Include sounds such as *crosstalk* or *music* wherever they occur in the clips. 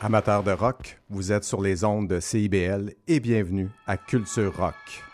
Amateurs de rock, vous êtes sur les ondes de CIBL et bienvenue à Culture Rock.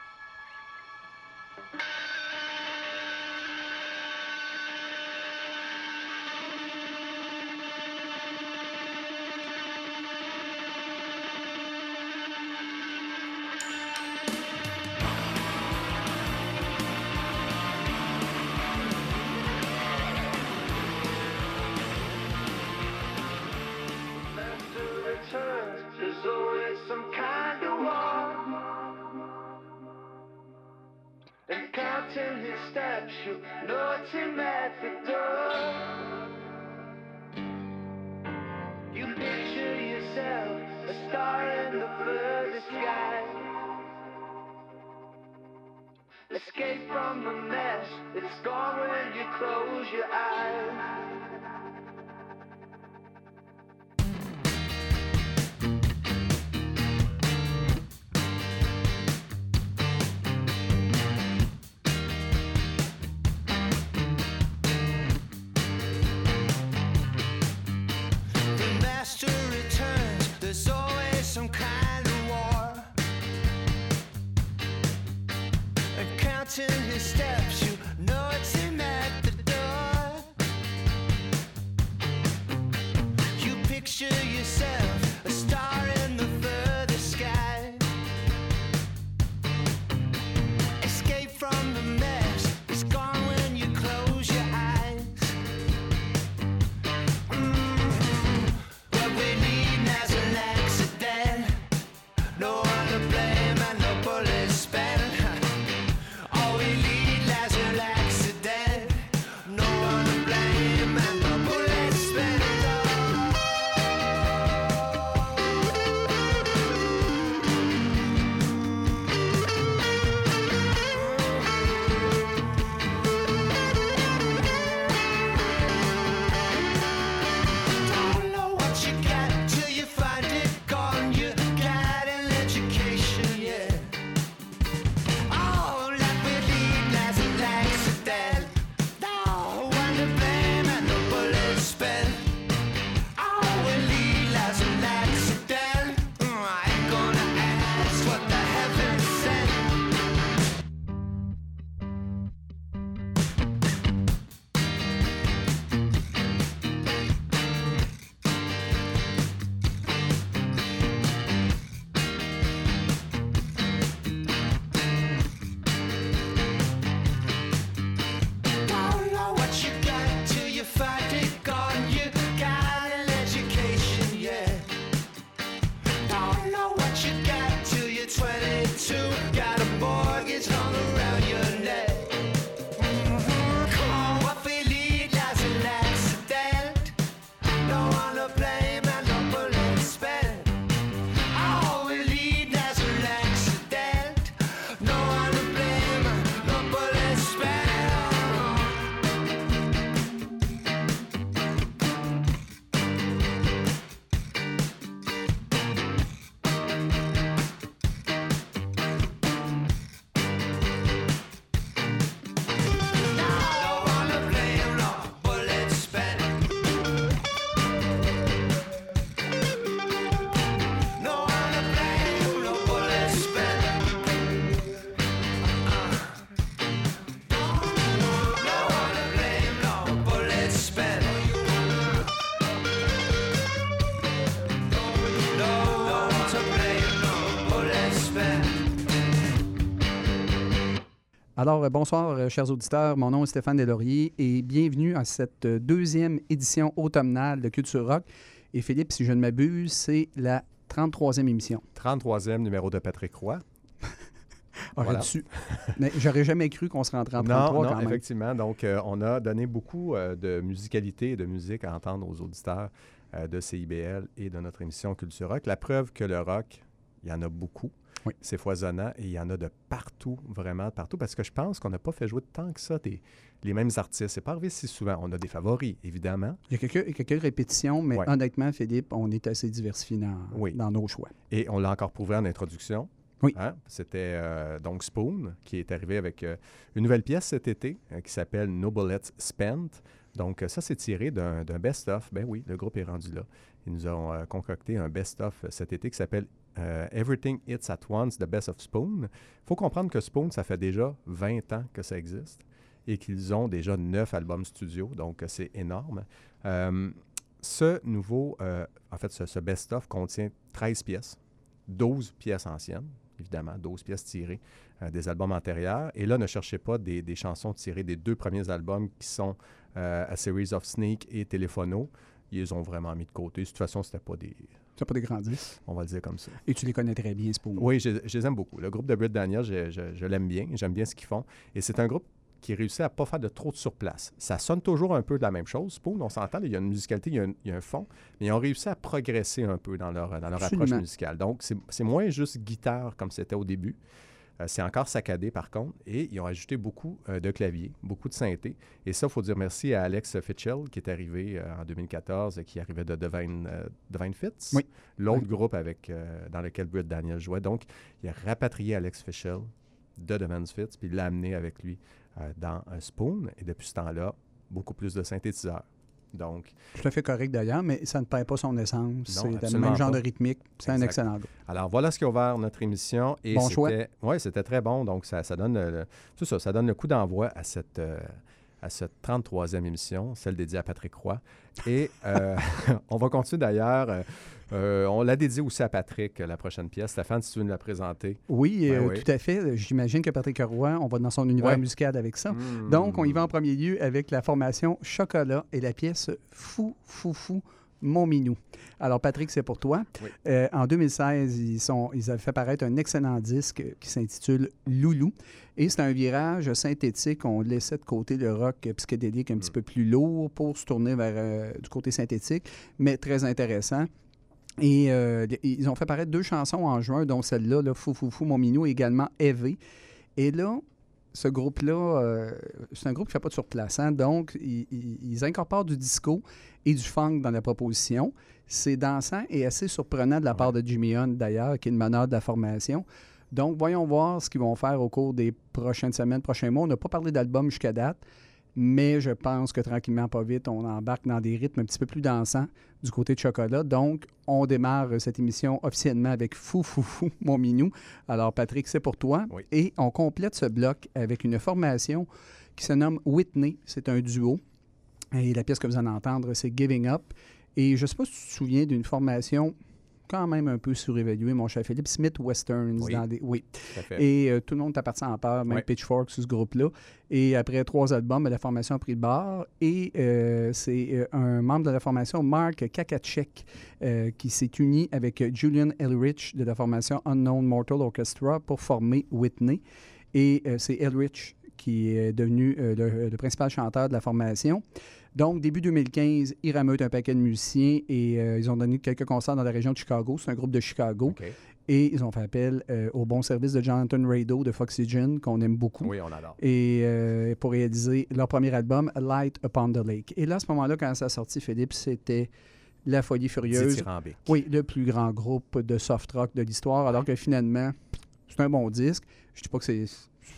Alors, euh, bonsoir, euh, chers auditeurs. Mon nom est Stéphane Delaurier et bienvenue à cette euh, deuxième édition automnale de Culture Rock. Et Philippe, si je ne m'abuse, c'est la 33e émission. 33e numéro de Patrick Roy. *laughs* voilà. *laughs* Mais j'aurais jamais cru qu'on se rentrait en 33 non, non, effectivement. Donc, on a donné beaucoup de musicalité et de musique à entendre aux auditeurs de CIBL et de notre émission Culture Rock. La preuve que le rock, il y en a beaucoup. C'est foisonnant et il y en a de partout, vraiment partout, parce que je pense qu'on n'a pas fait jouer tant que ça des, les mêmes artistes. C'est pas arrivé si souvent. On a des favoris, évidemment. Il y a quelques, quelques répétitions, mais honnêtement, Philippe, on est assez diversifié dans, dans nos choix. Et on l'a encore prouvé en introduction. Oui. Hein? C'était euh, donc Spoon qui est arrivé avec euh, une nouvelle pièce cet été euh, qui s'appelle No Bullets Spent. Donc, ça, c'est tiré d'un best-of. Ben oui, le groupe est rendu là. Ils nous ont concocté un best-of cet été qui s'appelle Everything Hits at Once, The Best of Spoon. Il faut comprendre que Spoon, ça fait déjà 20 ans que ça existe et qu'ils ont déjà 9 albums studio. Donc, c'est énorme. ce nouveau, en fait, ce best-of contient 13 pièces, 12 pièces anciennes évidemment, 12 pièces tirées euh, des albums antérieurs. Et là, ne cherchez pas des, chansons tirées des deux premiers albums qui sont euh, A Series of Snake et Téléphono. Ils ont vraiment mis de côté. De toute façon, c'était pas des... C'est pas des grands On va le dire comme ça. Et tu les connais très bien, Spoon. Oui, je, les aime beaucoup. Le groupe de Britt Daniel, je, je l'aime bien. J'aime bien ce qu'ils font. Et c'est un groupe qui réussit à ne pas faire de trop de surplace. Ça sonne toujours un peu de la même chose. Spoon, on s'entend, il y a une musicalité, il y a un, fond, mais ils ont réussi à progresser un peu dans leur, dans leur approche musicale. Donc, c'est moins juste guitare comme c'était au début. Euh, c'est encore saccadé par contre. Et ils ont ajouté beaucoup euh, de claviers, beaucoup de synthé. Et ça, il faut dire merci à Alex Fitchell qui est arrivé euh, en 2014, qui arrivait de Divine, Divine Fits, oui. l'autre groupe avec, dans lequel Britt Daniel jouait. Donc, il a rapatrié Alex Fitchell de Divine Fits, puis il l'a amené avec lui dans un Spoon. Et depuis ce temps-là, beaucoup plus de synthétiseurs. Donc, Tout à fait correct d'ailleurs, mais ça ne perd pas son essence. C'est le même genre de rythmique. C'est un excellent groupe. Alors voilà ce qui a ouvert notre émission. Et bon choix. Oui, c'était très bon. Donc ça, ça donne le, ça, ça donne le coup d'envoi à cette, euh, à cette 33e émission, celle dédiée à Patrick Roy. Et euh, *laughs* on va continuer d'ailleurs. Euh, on l'a dédié aussi à Patrick, la prochaine pièce. Stéphane, si tu veux nous la présenter. Oui, ben euh, tout à fait. J'imagine que Patrick Roy, on va dans son univers musical avec ça. Hmm. Donc, on y va en premier lieu avec la formation Chocolat et la pièce Fou, Fou, Fou. Mon Minou. Alors, Patrick, c'est pour toi. Euh, en 2016, ils, sont, ils avaient fait paraître un excellent disque qui s'intitule Loulou. Et c'est un virage synthétique. On laissait de côté le rock psychédélique un petit hmm. peu plus lourd pour se tourner vers du côté synthétique, mais très intéressant. Et euh, ils ont fait paraître deux chansons en juin, dont celle-là, là, Fou Fou Fou, Mon Minou, également Eve. Et là, ce groupe-là, euh, c'est un groupe qui ne fait pas de surplaçant, donc ils, incorporent du disco et du funk dans la proposition. C'est dansant et assez surprenant de la part de Jimmy Hunt, d'ailleurs, qui est le meneur de la formation. Donc, voyons voir ce qu'ils vont faire au cours des prochaines semaines, prochains mois. On n'a pas parlé d'album jusqu'à date, mais je pense que tranquillement, pas vite, on embarque dans des rythmes un petit peu plus dansants du côté de Chocolat. Donc, on démarre cette émission officiellement avec Fou Fou Fou, *laughs* mon minou. Alors, Patrick, c'est pour toi. Et on complète ce bloc avec une formation qui se nomme Whitney. C'est un duo. Et la pièce que vous allez entendre, c'est Giving Up. Et je ne sais pas si tu te souviens d'une formation quand même un peu surévalué, mon cher Philippe. Smith Westerns. Oui. Dans des... oui. Et euh, tout le monde t'appartient en peur, même Pitchfork sur ce groupe-là. Et après trois albums, la formation a pris le bar. Et euh, c'est euh, un membre de la formation, Mark Kakacek, qui s'est uni avec Julian Elrich de la formation Unknown Mortal Orchestra pour former Whitney. Et c'est Elrich qui est devenu le, principal chanteur de la formation. Donc, début 2015, ils rameutent un paquet de musiciens et euh, ils ont donné quelques concerts dans la région de Chicago. C'est un groupe de Chicago. Et ils ont fait appel euh, au bon service de Jonathan Rado de Foxygen, qu'on aime beaucoup. Oui, on adore. Et euh, pour réaliser leur premier album, Light Upon the Lake. Et là, à ce moment-là, quand ça a sorti, Philippe, c'était la folie furieuse. Oui, le plus grand groupe de soft rock de l'histoire, alors que finalement, c'est un bon disque. Je ne dis pas que c'est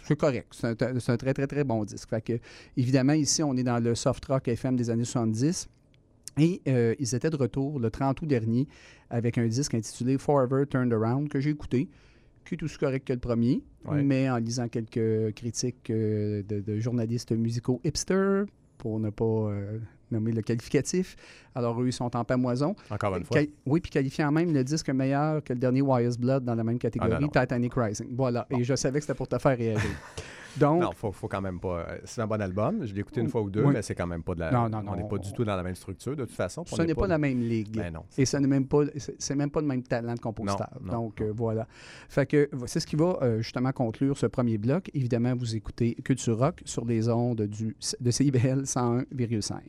c'est correct. C'est un, très, très, très bon disque. Fait que, évidemment, ici, on est dans le soft rock FM des années 70. Et euh, ils étaient de retour le 30 août dernier avec un disque intitulé Forever Turned Around que j'ai écouté, qui est aussi correct que le premier, mais en lisant quelques critiques euh, de, journalistes musicaux hipster, pour ne pas euh, nommer le qualificatif. Alors, eux, ils sont en pamoison. Encore une fois. oui, puis qualifiant même le disque meilleur que le dernier Wire's Blood dans la même catégorie, ah, Titanic Rising. Voilà. Et je savais que c'était pour te faire réagir. *laughs* Donc, non, faut, faut quand même pas. Euh, c'est un bon album. Je l'ai écouté une fois ou deux, mais c'est quand même pas de la. Non, non, non. On n'est pas du tout dans la même structure, de toute façon. Ce n'est pas, la même ligue. Ben non. Et ce n'est même pas, c'est même pas le même talent de compositeur. Donc euh, voilà. Fait que c'est ce qui va euh, justement conclure ce premier bloc. Évidemment, vous écoutez Culture Rock sur les ondes du, de CIBL 101,5.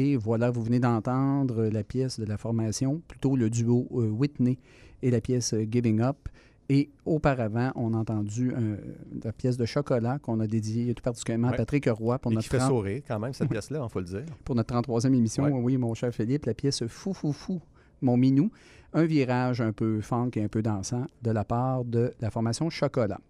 Et voilà, vous venez d'entendre la pièce de la formation, plutôt le duo euh, Whitney et la pièce euh, Giving Up. Et auparavant, on a entendu la pièce de chocolat qu'on a dédiée tout particulièrement à Patrick Roy pour et notre. Qui fait sourire quand même, cette pièce-là, il faut le dire. *laughs* Pour notre 33e émission, oui, mon cher Philippe, la pièce Fou, fou, fou, mon minou. Un virage un peu funk et un peu dansant de la part de la formation Chocolat.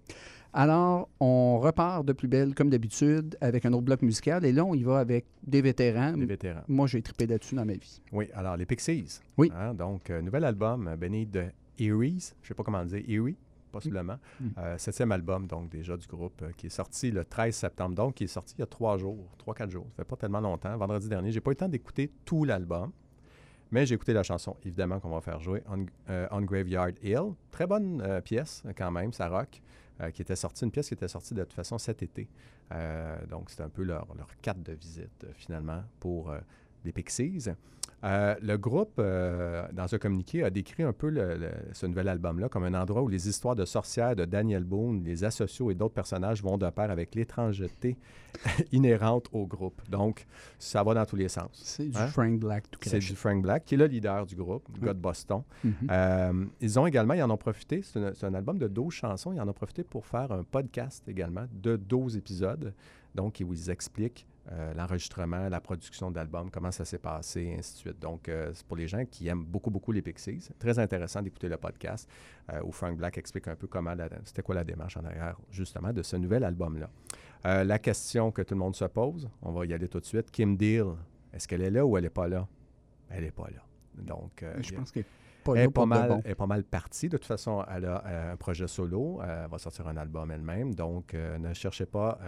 Alors, on repart de plus belle, comme d'habitude, avec un autre bloc musical. Et là, on y va avec des vétérans. Des vétérans. Moi, j'ai trippé là-dessus dans ma vie. Oui, alors les Pixies. Oui. Hein, donc, euh, nouvel album, béni de Eries. Je ne sais pas comment dire, Erie, possiblement. Mm. Euh, septième album, donc, déjà du groupe, euh, qui est sorti le 13 septembre. Donc, qui est sorti il y a trois jours, trois, quatre jours. Ça fait pas tellement longtemps. Vendredi dernier, j'ai pas eu le temps d'écouter tout l'album. Mais j'ai écouté la chanson, évidemment, qu'on va faire jouer, On, Graveyard Hill. Très bonne pièce, quand même, ça rock. Euh, qui était sortie, une pièce qui était sortie de toute façon cet été. Euh, donc, c'est un peu leur, leur, carte de visite, euh, finalement, pour les Pixies. Euh, le groupe, euh, dans un communiqué, a décrit un peu ce nouvel album-là comme un endroit où les histoires de sorcières de Daniel Boone, les asociaux et d'autres personnages vont de pair avec l'étrangeté *laughs* inhérente au groupe. Donc, ça va dans tous les sens. C'est du hein? Frank Black tout C'est du Frank Black, qui est le leader du groupe, le gars de Boston. Mm-hmm. Euh, ils ont également, ils en ont profité, c'est un, album de 12 chansons, ils en ont profité pour faire un podcast également de 12 épisodes, donc où ils expliquent euh, l'enregistrement, la production d'albums, comment ça s'est passé, et ainsi de suite. Donc, euh, c'est pour les gens qui aiment beaucoup, beaucoup les Pixies. Très intéressant d'écouter le podcast euh, où Frank Black explique un peu comment c'était quoi la démarche en arrière, justement, de ce nouvel album-là. la question que tout le monde se pose, on va y aller tout de suite. Kim Deal, est-ce qu'elle est là ou elle n'est pas là? Elle n'est pas là. Donc, je pense qu'elle est pas, mal, est pas mal partie. De toute façon, elle a un projet solo. elle va sortir un album elle-même. Donc, ne cherchez pas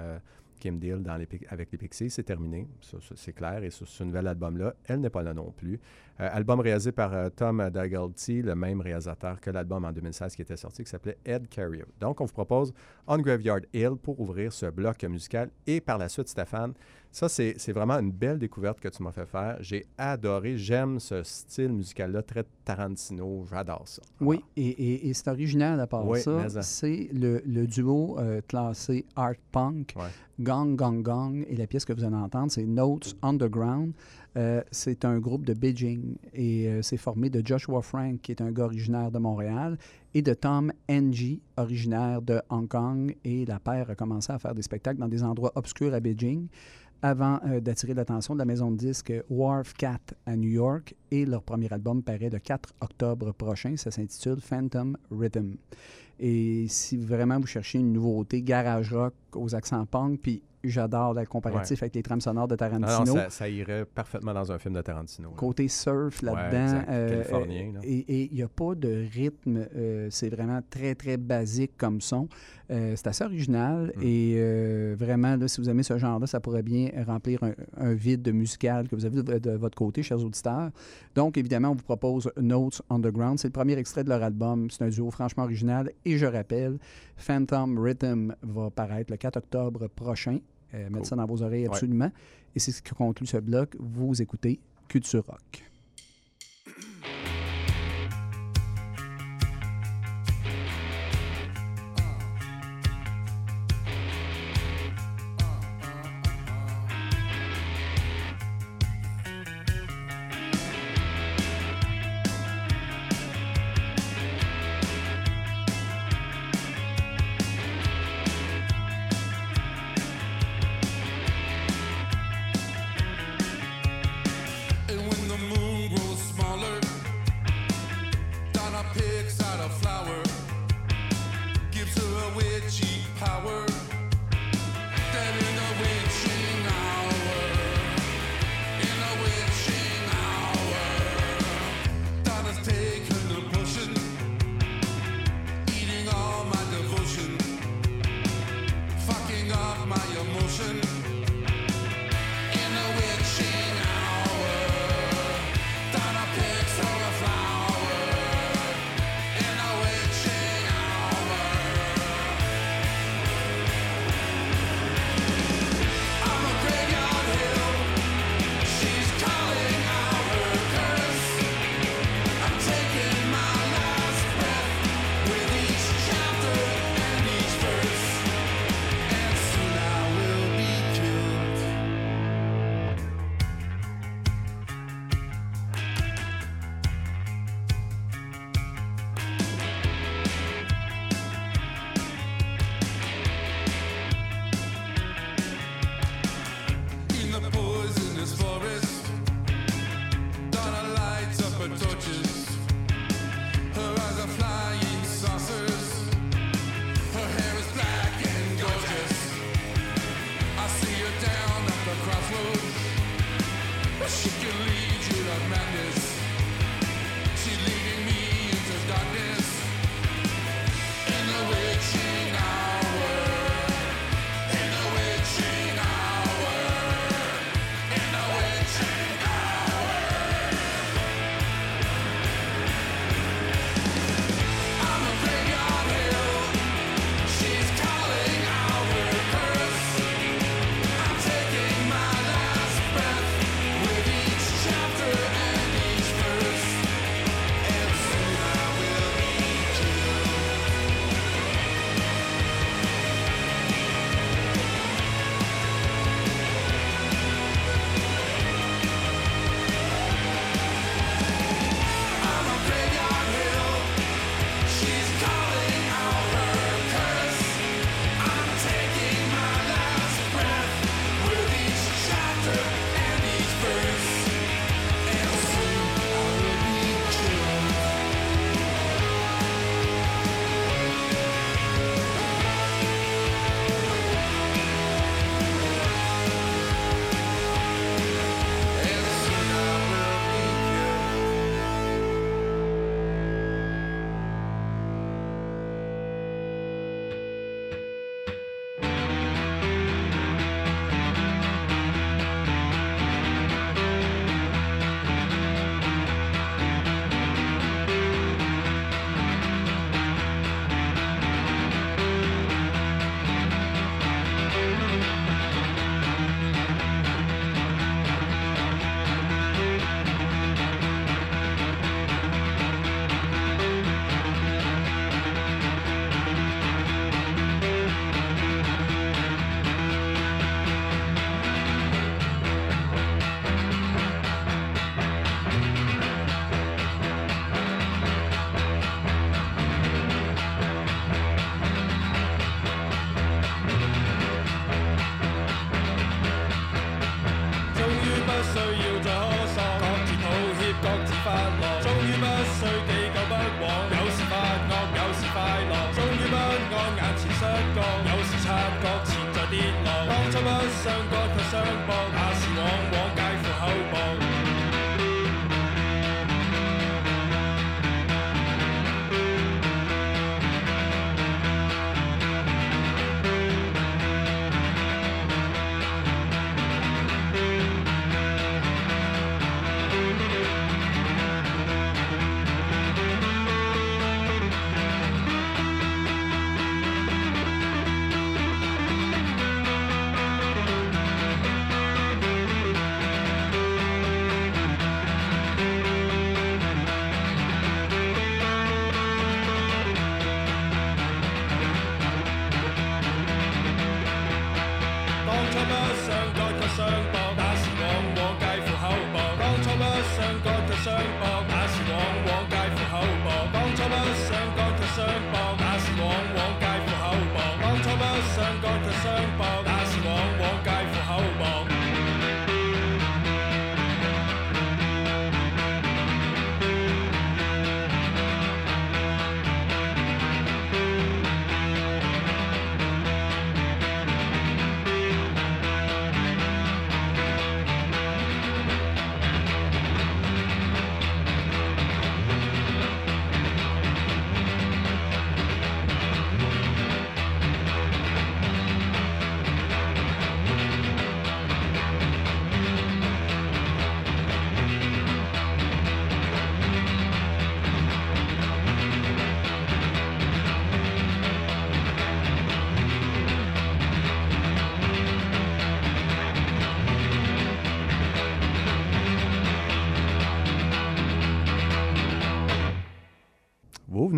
Kim Deal avec les Pixies, c'est terminé. c'est clair. Et sur ce nouvel album-là, elle n'est pas là non plus. Euh, album réalisé par euh, Tom Dagalty, le même réalisateur que l'album en 2016 qui était sorti, qui s'appelait Ed Carrier. Donc, on vous propose On Graveyard Hill pour ouvrir ce bloc musical. Et par la suite, Stéphane, ça, c'est vraiment une belle découverte que tu m'as fait faire. J'ai adoré. J'aime ce style musical-là, très Tarantino. J'adore ça. Oui, et, c'est original à part ça. C'est le, duo euh, classé Art Punk, Gong Gong Gong. Et la pièce que vous allez entendre, c'est Notes Underground. Euh, c'est un groupe de Beijing et euh, c'est formé de Joshua Frank, qui est un gars originaire de Montréal, et de Tom Ng, originaire de Hong Kong. Et la paire a commencé à faire des spectacles dans des endroits obscurs à Beijing avant euh, d'attirer l'attention de la maison de disques Wharf Cat à New York. Et leur premier album paraît le 4 octobre prochain. Ça s'intitule Phantom Rhythm. Et si vraiment vous cherchez une nouveauté garage rock aux accents punk, puis j'adore le comparatif avec les trames sonores de Tarantino. ça, irait parfaitement dans un film de Tarantino. Côté surf là-dedans. Euh, Californien. et il n'y a pas de rythme. Euh, c'est vraiment très, très basique comme son. Euh, c'est assez original mm. et vraiment, là, si vous aimez ce genre-là, ça pourrait bien remplir un, vide musical que vous avez de, votre côté, chers auditeurs. Donc, évidemment, on vous propose Notes Underground. C'est le premier extrait de leur album. C'est un duo franchement original. Et je rappelle, Phantom Rhythm va paraître le 4 octobre prochain. Euh, mettre ça dans vos oreilles absolument. Et c'est ce qui conclut ce bloc. Vous écoutez Culture Rock.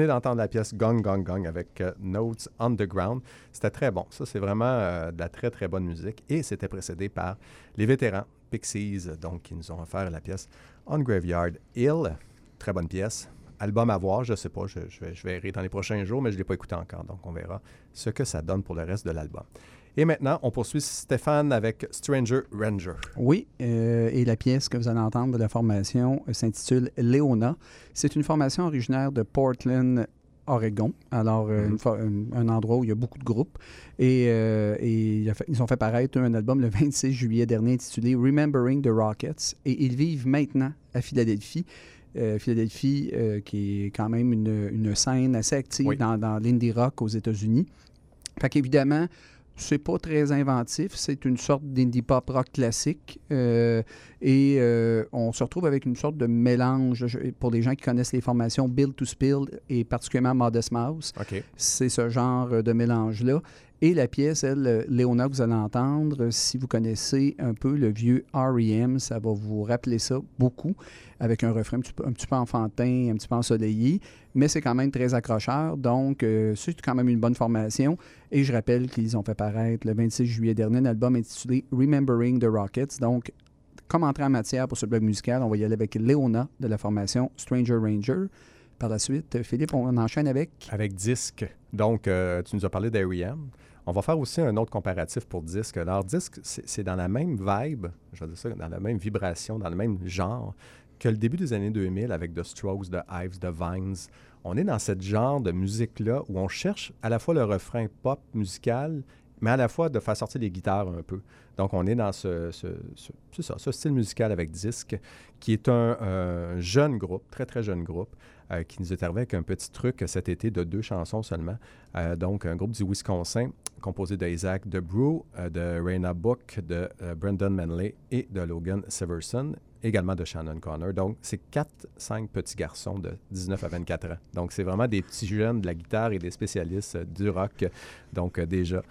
D'entendre la pièce Gong Gong Gong avec euh, Notes Underground. C'était très bon. Ça, c'est vraiment euh, de la très, très bonne musique. Et c'était précédé par les vétérans Pixies, donc, qui nous ont offert la pièce On Graveyard Hill. Très bonne pièce. Album à voir, je ne sais pas, je, je, vais, je verrai dans les prochains jours, mais je ne l'ai pas écouté encore, donc on verra ce que ça donne pour le reste de l'album. Et maintenant, on poursuit Stéphane avec Stranger Ranger. Oui, euh, et la pièce que vous allez entendre de la formation s'intitule Léona. C'est une formation originaire de Portland, Oregon. Alors, euh, mm-hmm. un endroit où il y a beaucoup de groupes. Et, euh, ils ont fait paraître un album le *laughs* 26 juillet dernier intitulé Remembering the Rockets. Et ils vivent maintenant à Philadelphie. Philadelphie, qui est quand même une, scène assez active dans, dans l'indie rock aux États-Unis. Fait qu'évidemment, c'est pas très inventif, c'est une sorte d'indie pop rock classique. Euh, et euh, on se retrouve avec une sorte de mélange, pour les gens qui connaissent les formations Build to Spill et particulièrement Modest Mouse. C'est ce genre de mélange-là. Et la pièce, elle, Léona, vous allez entendre, si vous connaissez un peu le vieux R.E.M., ça va vous rappeler ça beaucoup, avec un refrain un petit peu, enfantin, un petit peu ensoleillé, mais c'est quand même très accrocheur. Donc, euh, c'est quand même une bonne formation. Et je rappelle qu'ils ont fait paraître le 26 juillet dernier un album intitulé Remembering the Rockets. Donc, comme entrée en matière pour ce blog musical, on va y aller avec Léona de la formation Stranger Ranger. Par la suite, Philippe, on enchaîne avec... Avec Disque. Donc, euh, tu nous as parlé d'R.E.M., on va faire aussi un autre comparatif pour disque. Alors, disque, c'est dans la même vibe, je vais dire ça, dans la même vibration, dans le même genre que le début des années 2000 avec The Strokes, The Ives, The Vines. On est dans ce genre de musique-là où on cherche à la fois le refrain pop musical, mais à la fois de faire sortir les guitares un peu. Donc, on est dans ce, ce, style musical avec disque, qui est un, jeune groupe, très, très jeune groupe, euh, qui nous est arrivé avec un petit truc cet été de deux chansons seulement. Euh, donc, un groupe du Wisconsin composé d'Isaac DeBrew, euh, de Raina Book, de Brendan Manley et de Logan Severson, également de Shannon Connor. Donc, c'est quatre, cinq petits garçons de 19 à 24 ans. Donc, c'est vraiment des petits jeunes de la guitare et des spécialistes du rock. Donc, déjà,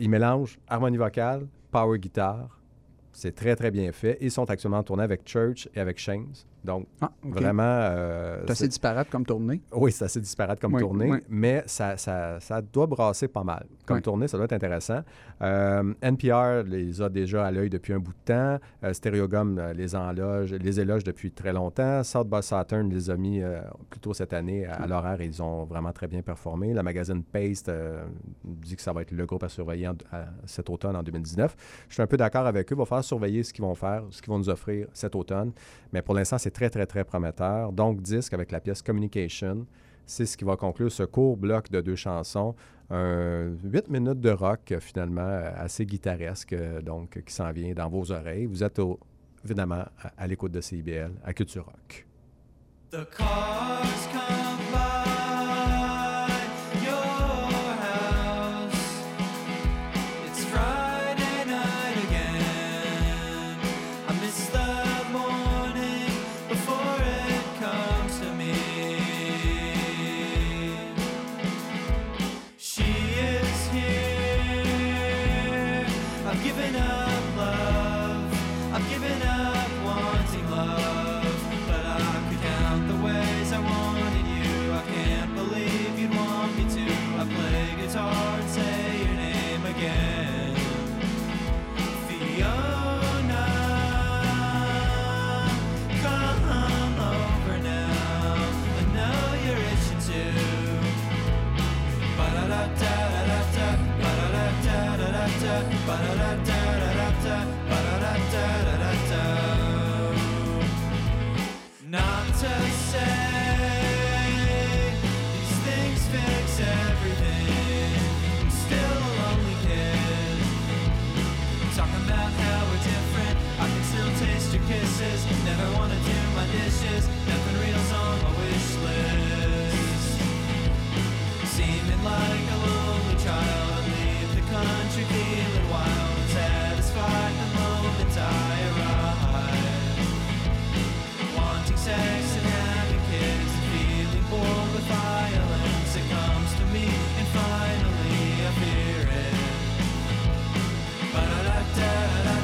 ils mélangent harmonie vocale, power guitar, c'est très, très bien fait. Ils sont actuellement tournés avec Church et avec Shames. Donc, ah, vraiment. Euh, c'est assez disparate comme tournée. Oui, c'est assez disparate comme tournée, mais ça, ça, ça, doit brasser pas mal. Comme tournée, ça doit être intéressant. Euh, NPR les a déjà à l'œil depuis un bout de temps. Euh, Stereogum euh, les, enloge, les éloge depuis très longtemps. South by Saturn les a mis plus tôt cette année à, l'horaire et ils ont vraiment très bien performé. Le magazine Paste dit que ça va être le groupe à surveiller cet automne en 2019. Je suis un peu d'accord avec eux. Il va falloir surveiller ce qu'ils vont faire, ce qu'ils vont nous offrir cet automne. Mais pour l'instant, c'est très, très, très prometteur. Donc, disque avec la pièce Communication, c'est ce qui va conclure ce court bloc de deux chansons. Un 8 minutes de rock, finalement, assez guitaresque, donc, qui s'en vient dans vos oreilles. Vous êtes évidemment à, à l'écoute de CIBL, à Culture Rock. The cars come. Not to say these things fix everything. I'm still a lonely kid. About how we're different. I can still taste your kisses. Never wanna do my dishes. Nothing real's on my wish list. Seeming like a lonely child country feeling wild and satisfied the moment I arrive. Wanting sex and having kids and feeling bored with violence, it comes to me and finally I fear it. Ba-da-da-da-da.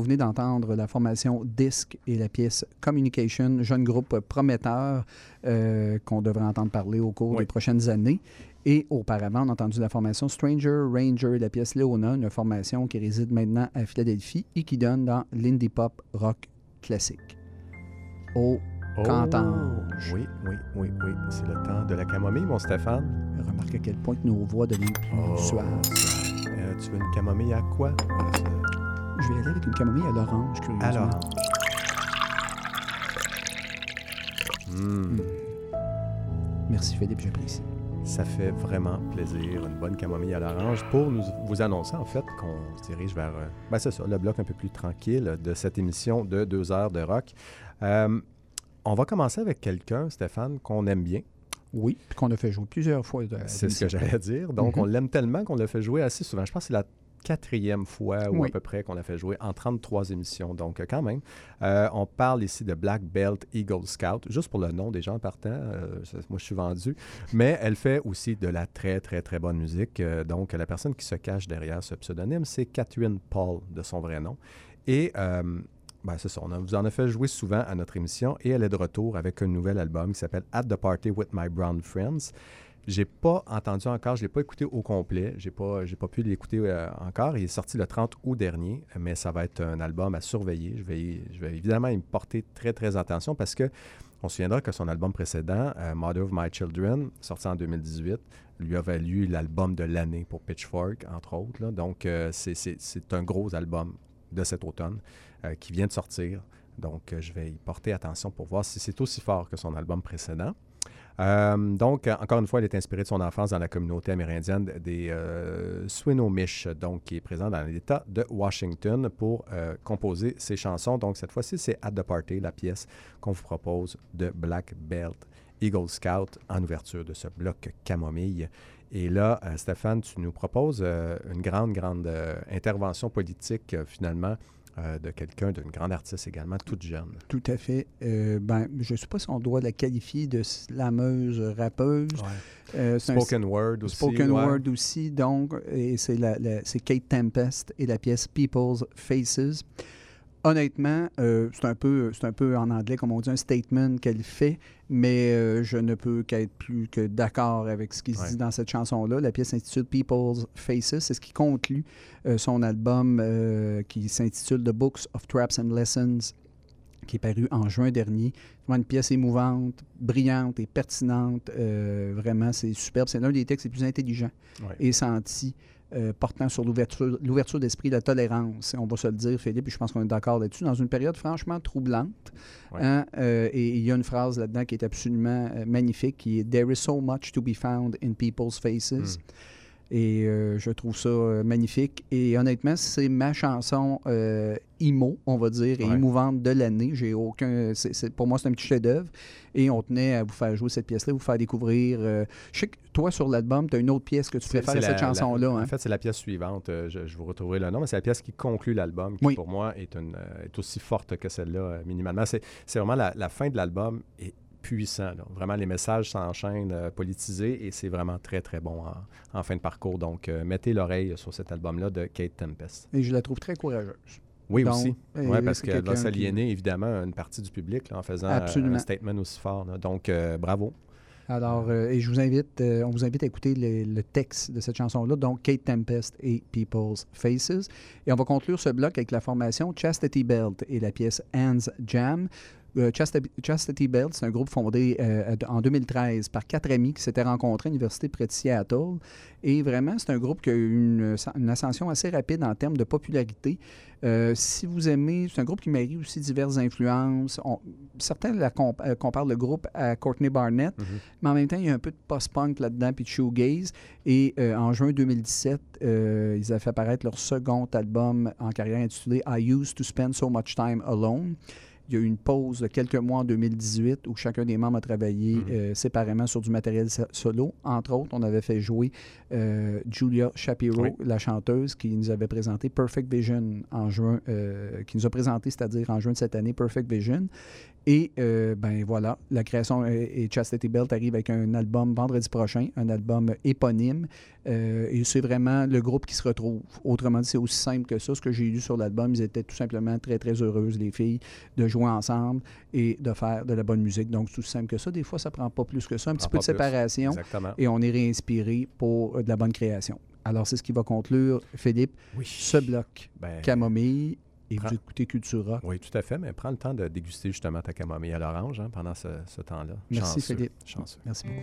Venez d'entendre la formation Disc et la pièce Communication, jeune groupe prometteur euh, qu'on devrait entendre parler au cours des prochaines années. Et auparavant, on a entendu la formation Stranger Ranger et la pièce Leona, une formation qui réside maintenant à Philadelphie et qui donne dans l'indie pop rock classique. Au oh, Oui, oui, oui, oui. C'est le temps de la camomille, mon Stéphane. Remarque à quel point que nos voix deviennent plus oh, suaves. Euh, tu veux une camomille à quoi? Je vais aller avec une camomille à l'orange, curieusement. À l'orange. Hmm. Merci Philippe, j'apprécie. Ça fait vraiment plaisir, une bonne camomille à l'orange, pour nous, vous annoncer en fait qu'on se dirige vers, euh, ben c'est ça, le bloc un peu plus tranquille de cette émission de deux heures de rock. Euh, on va commencer avec quelqu'un, Stéphane, qu'on aime bien. Oui, qu'on a fait jouer plusieurs fois. C'est ce que j'allais dire. Donc, on mhm. l'aime tellement qu'on l'a fait jouer assez souvent. Je pense que c'est la quatrième fois ou à peu près qu'on l'a fait jouer en 33 émissions. Donc, quand même, euh, on parle ici de Black Belt Eagle Scout, juste pour le nom des gens partant. Euh, moi, je suis vendu. Mais elle fait aussi de la très, très, très bonne musique. Euh, donc, la personne qui se cache derrière ce pseudonyme, c'est Catherine Paul, de son vrai nom. Et ben, c'est ça, on vous en a fait jouer souvent à notre émission et elle est de retour avec un nouvel album qui s'appelle At the Party with My Brown Friends. J'ai pas entendu encore, je l'ai pas écouté au complet, j'ai pas, j'ai pas pu l'écouter euh, encore. Il est sorti le 30 août dernier, mais ça va être un album à surveiller. Je vais, je vais évidemment y porter très très attention parce que on se souviendra que son album précédent, euh, Mother of My Children, sorti en 2018, lui a valu l'album de l'année pour Pitchfork, entre autres. Donc, euh, c'est un gros album de cet automne qui vient de sortir. Donc, je vais y porter attention pour voir si c'est aussi fort que son album précédent. Euh, donc, encore une fois, elle est inspirée de son enfance dans la communauté amérindienne des euh, Swinomish, donc qui est présent dans l'État de Washington pour euh, composer ses chansons. Donc, cette fois-ci, c'est At the Party, la pièce qu'on vous propose de Black Belt Eagle Scout en ouverture de ce bloc camomille. Et là, Stéphane, tu nous proposes une grande, grande intervention politique, finalement, euh, de quelqu'un, d'une grande artiste également, toute jeune. Tout à fait. Euh, ben, je ne sais pas si on doit la qualifier de slameuse, rappeuse. Euh, spoken Word aussi. Spoken Word aussi, donc, et c'est Kate Tempest et la pièce People's Faces honnêtement, euh, c'est un, peu, un peu en anglais, comme on dit, un statement qu'elle fait, mais euh, je ne peux qu'être plus que d'accord avec ce qui se dit dans cette chanson-là. La pièce s'intitule People's Faces. C'est ce qui conclut euh, son album qui s'intitule The Books of Traps and Lessons qui est paru en juin dernier. Vraiment une pièce émouvante, brillante et pertinente. vraiment, c'est superbe. C'est l'un des textes les plus intelligents et sentis euh, portant sur l'ouverture d'esprit, la tolérance. On va se le dire, Philippe, et je pense qu'on est d'accord là-dessus, dans une période franchement troublante. Hein, euh, et il y a une phrase là-dedans qui est absolument euh, magnifique, qui est There is so much to be found in people's faces. Hmm. Et euh, je trouve ça euh, magnifique. Et honnêtement, c'est ma chanson euh, IMO, on va dire, et émouvante de l'année. J'ai aucun. pour moi, c'est un petit chef-d'œuvre. Et on tenait à vous faire jouer cette pièce-là, vous faire découvrir. je sais que toi, sur l'album, tu as une autre pièce que tu préfères à cette chanson-là. Hein? En fait, c'est la pièce suivante. Je, vous retrouverai le nom, mais c'est la pièce qui conclut l'album, qui pour moi est, une, est aussi forte que celle-là, minimalement. C'est vraiment la, la fin de l'album. Et puissant. Vraiment, les messages s'enchaînent euh, politisés et c'est vraiment très, très bon en, fin de parcours. Donc, euh, mettez l'oreille sur cet album-là de Kate Tempest. Et je la trouve très courageuse. Oui, aussi. Oui, parce qu'elle va s'aliéner, évidemment, une partie du public en faisant un statement aussi fort. Donc, euh, bravo. Alors, et je vous invite, on vous invite à écouter le, texte de cette chanson-là, donc Kate Tempest et People's Faces. Et on va conclure ce bloc avec la formation Chastity Belt et la pièce Hands Jam. Euh, Chastity Belt, c'est un groupe fondé euh, en 2013 par quatre amis qui s'étaient rencontrés à l'université près de Seattle. Et vraiment, c'est un groupe qui a eu une, ascension assez rapide en termes de popularité. Euh, si vous aimez, c'est un groupe qui marie aussi diverses influences. certains la comparent le groupe à Courtney Barnett, mm-hmm. mais en même temps, il y a un peu de post-punk là-dedans, puis de shoegaze. Et en juin 2017, ils avaient fait apparaître leur second album en carrière intitulé I Used to Spend So Much Time Alone. Il y a eu une pause de quelques mois en 2018 où chacun des membres a travaillé mm. euh, séparément sur du matériel solo. Entre autres, on avait fait jouer euh, Julia Shapiro, la chanteuse, qui nous avait présenté Perfect Vision en juin, euh, qui nous a présenté, c'est-à-dire en juin de cette année, Perfect Vision. Et ben voilà, la création et, Chastity Belt arrive avec un album vendredi prochain, un album éponyme. Euh, et c'est vraiment le groupe qui se retrouve. Autrement dit, c'est aussi simple que ça. Ce que j'ai lu sur l'album, ils étaient tout simplement très, très heureuses, les filles, de jouer ensemble et de faire de la bonne musique. Donc, tout simple que ça. Des fois, ça prend pas plus que ça. Un petit peu de séparation. Et on est réinspiré pour euh, de la bonne création. Alors, c'est ce qui va conclure, Philippe, ce bloc ben, camomille et vous écoutez Cultura. Oui, tout à fait, mais prends le temps de déguster justement ta camomille à l'orange hein, pendant ce, temps-là. Merci Philippe. Merci beaucoup.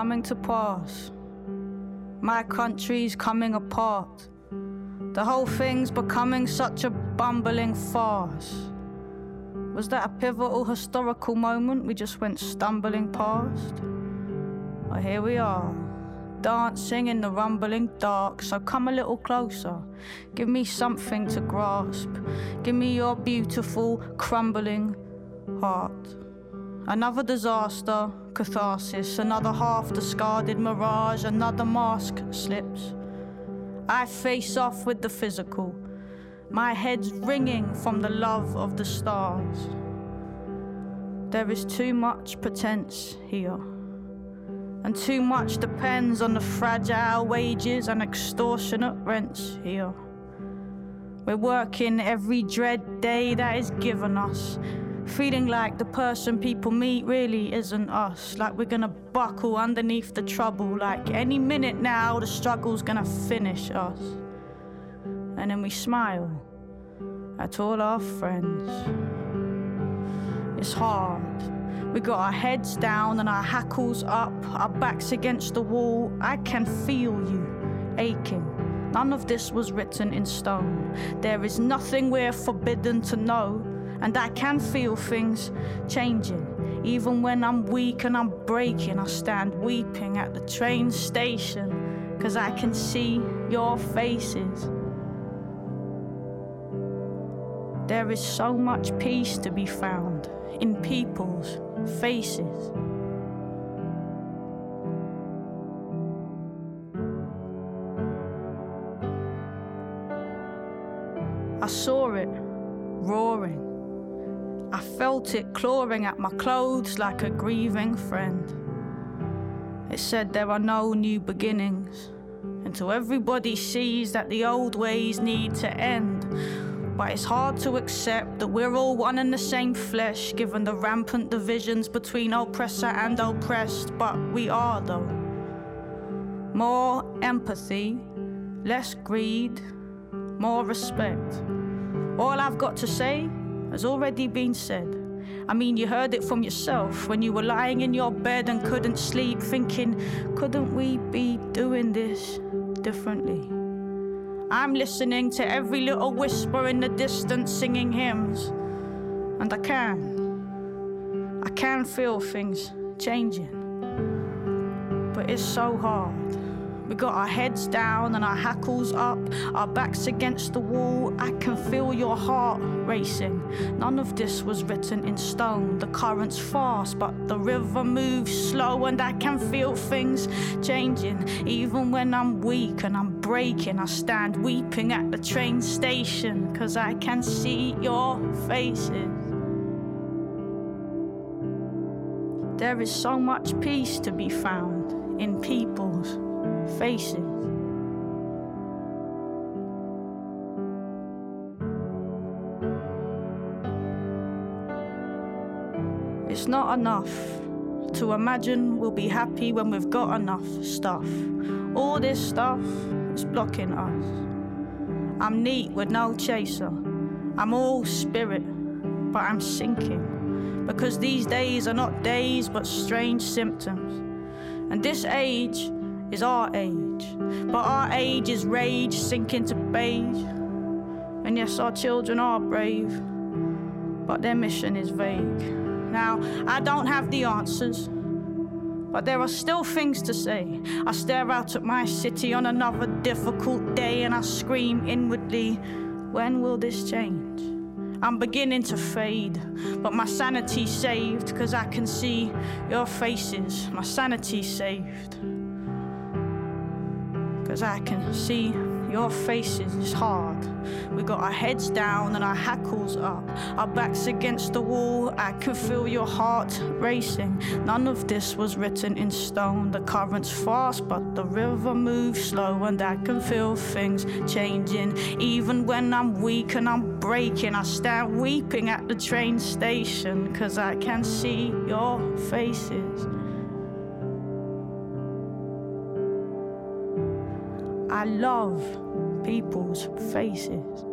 Coming to pass. My country's coming apart. The whole thing's becoming such a bumbling farce. Was that a pivotal historical moment we just went stumbling past? Well, here we are, dancing in the rumbling dark. So come a little closer, give me something to grasp. Give me your beautiful, crumbling heart. Another disaster, catharsis, another half discarded mirage, another mask slips. I face off with the physical. My head's ringing from the love of the stars. There is too much pretense here, and too much depends on the fragile wages and extortionate rents here. We're working every dread day that is given us, feeling like the person people meet really isn't us, like we're gonna buckle underneath the trouble, like any minute now the struggle's gonna finish us. And then we smile at all our friends. It's hard. We got our heads down and our hackles up, our backs against the wall. I can feel you aching. None of this was written in stone. There is nothing we're forbidden to know, and I can feel things changing. Even when I'm weak and I'm breaking, I stand weeping at the train station, cause I can see your faces. There is so much peace to be found in people's faces. I saw it roaring. I felt it clawing at my clothes like a grieving friend. It said there are no new beginnings until everybody sees that the old ways need to end. But it's hard to accept that we're all one and the same flesh, given the rampant divisions between oppressor and oppressed. But we are, though. More empathy, less greed, more respect. All I've got to say has already been said. I mean, you heard it from yourself when you were lying in your bed and couldn't sleep, thinking, couldn't we be doing this differently? I'm listening to every little whisper in the distance singing hymns, and I can. I can feel things changing, but it's so hard. We got our heads down and our hackles up, our backs against the wall. I can feel your heart racing. None of this was written in stone. The current's fast, but the river moves slow, and I can feel things changing. Even when I'm weak and I'm breaking, I stand weeping at the train station, cause I can see your faces. There is so much peace to be found in people's faces. It's not enough to imagine we'll be happy when we've got enough stuff. All this stuff is blocking us. I'm neat with no chaser. I'm all spirit, but I'm sinking. Because these days are not days but strange symptoms. And this age is our age. But our age is rage sinking to beige. And yes, our children are brave, but their mission is vague. Now, I don't have the answers, but there are still things to say. I stare out at my city on another difficult day and I scream inwardly, when will this change? I'm beginning to fade, but my sanity's saved, cause I can see your faces. My sanity's saved. Cause I can see your faces is hard. We got our heads down and our hackles up, our backs against the wall. I can feel your heart racing. None of this was written in stone. The current's fast, but the river moves slow, and I can feel things changing. Even when I'm weak and I'm breaking, I stand weeping at the train station, cause I can see your faces. I love people's faces.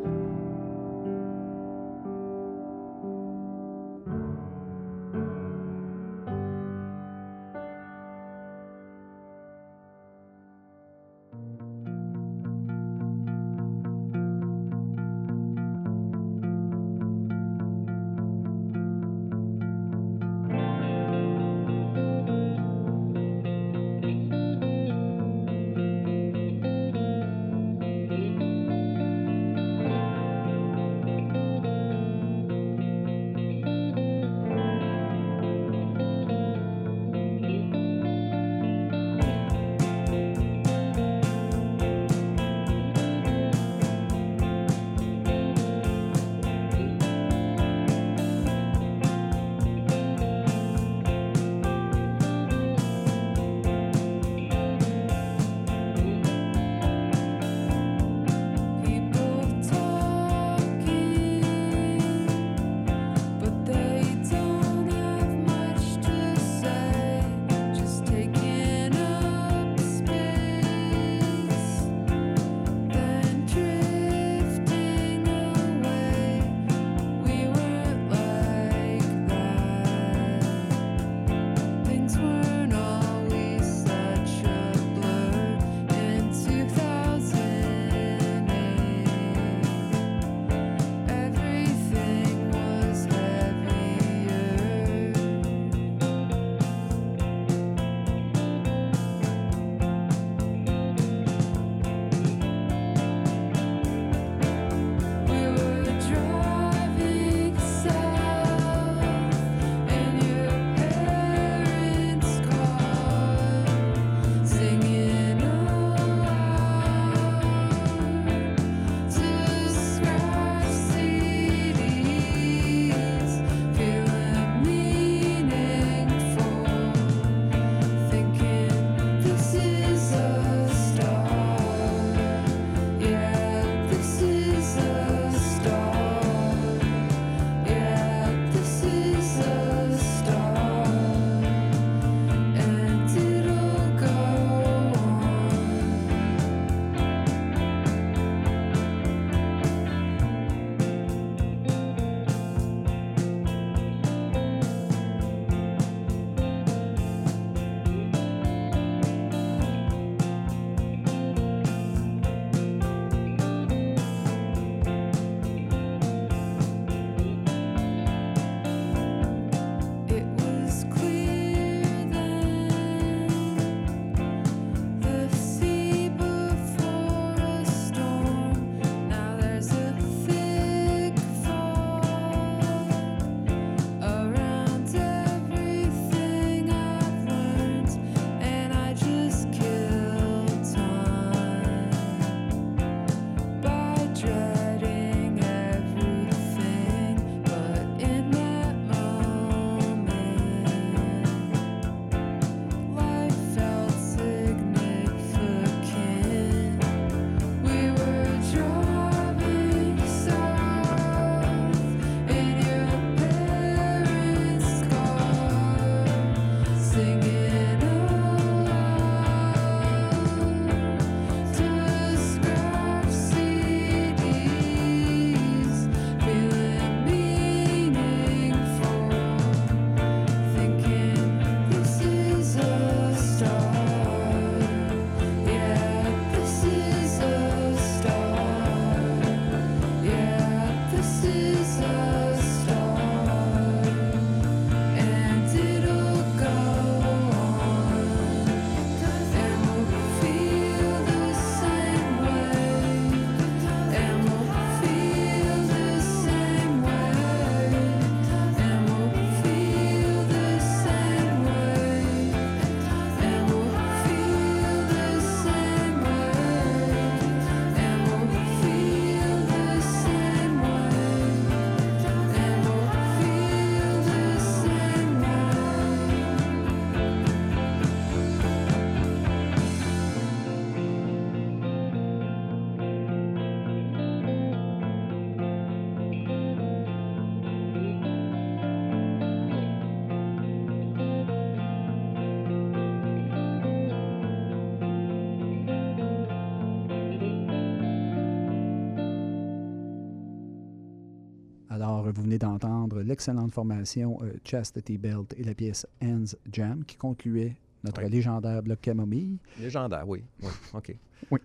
Vous venez d'entendre l'excellente formation Chastity Belt et la pièce Hands Jam qui concluait notre légendaire bloc Camomille. Légendaire, oui. oui. OK. *laughs* oui.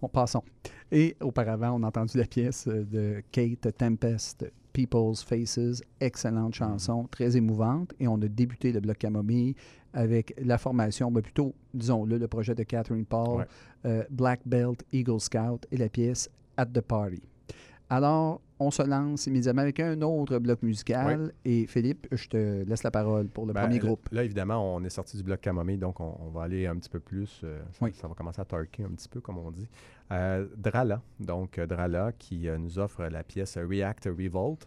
Bon, passons. Et auparavant, on a entendu la pièce de Kate Tempest, People's Faces, excellente mm-hmm. chanson, très émouvante. Et on a débuté le bloc Camomille avec la formation, mais plutôt, disons-le, le projet de Catherine Paul, euh, Black Belt, Eagle Scout et la pièce At the Party. Alors, on se lance immédiatement avec un autre bloc musical. Et Philippe, je te laisse la parole pour le ben, premier groupe. Là, évidemment, on est sorti du bloc Camomille, donc on, va aller un petit peu plus. Euh, ça, va commencer à torquer un petit peu, comme on dit. Euh, Drala, donc Drala, qui nous offre la pièce React Revolt.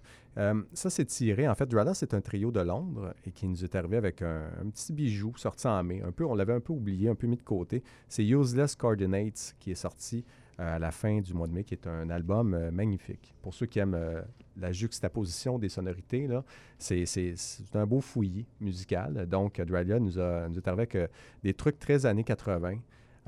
ça, c'est tiré. En fait, Drala, c'est un trio de Londres et qui nous est arrivé avec un, un, petit bijou sorti en mai. Un peu, on l'avait un peu oublié, un peu mis de côté. C'est Useless Coordinates qui est sorti à la fin du mois de mai, qui est un album euh, magnifique. Pour ceux qui aiment euh, la juxtaposition des sonorités, c'est, un beau fouillis musical. Donc, Dralia nous a, nous a avec euh, des trucs très années 80.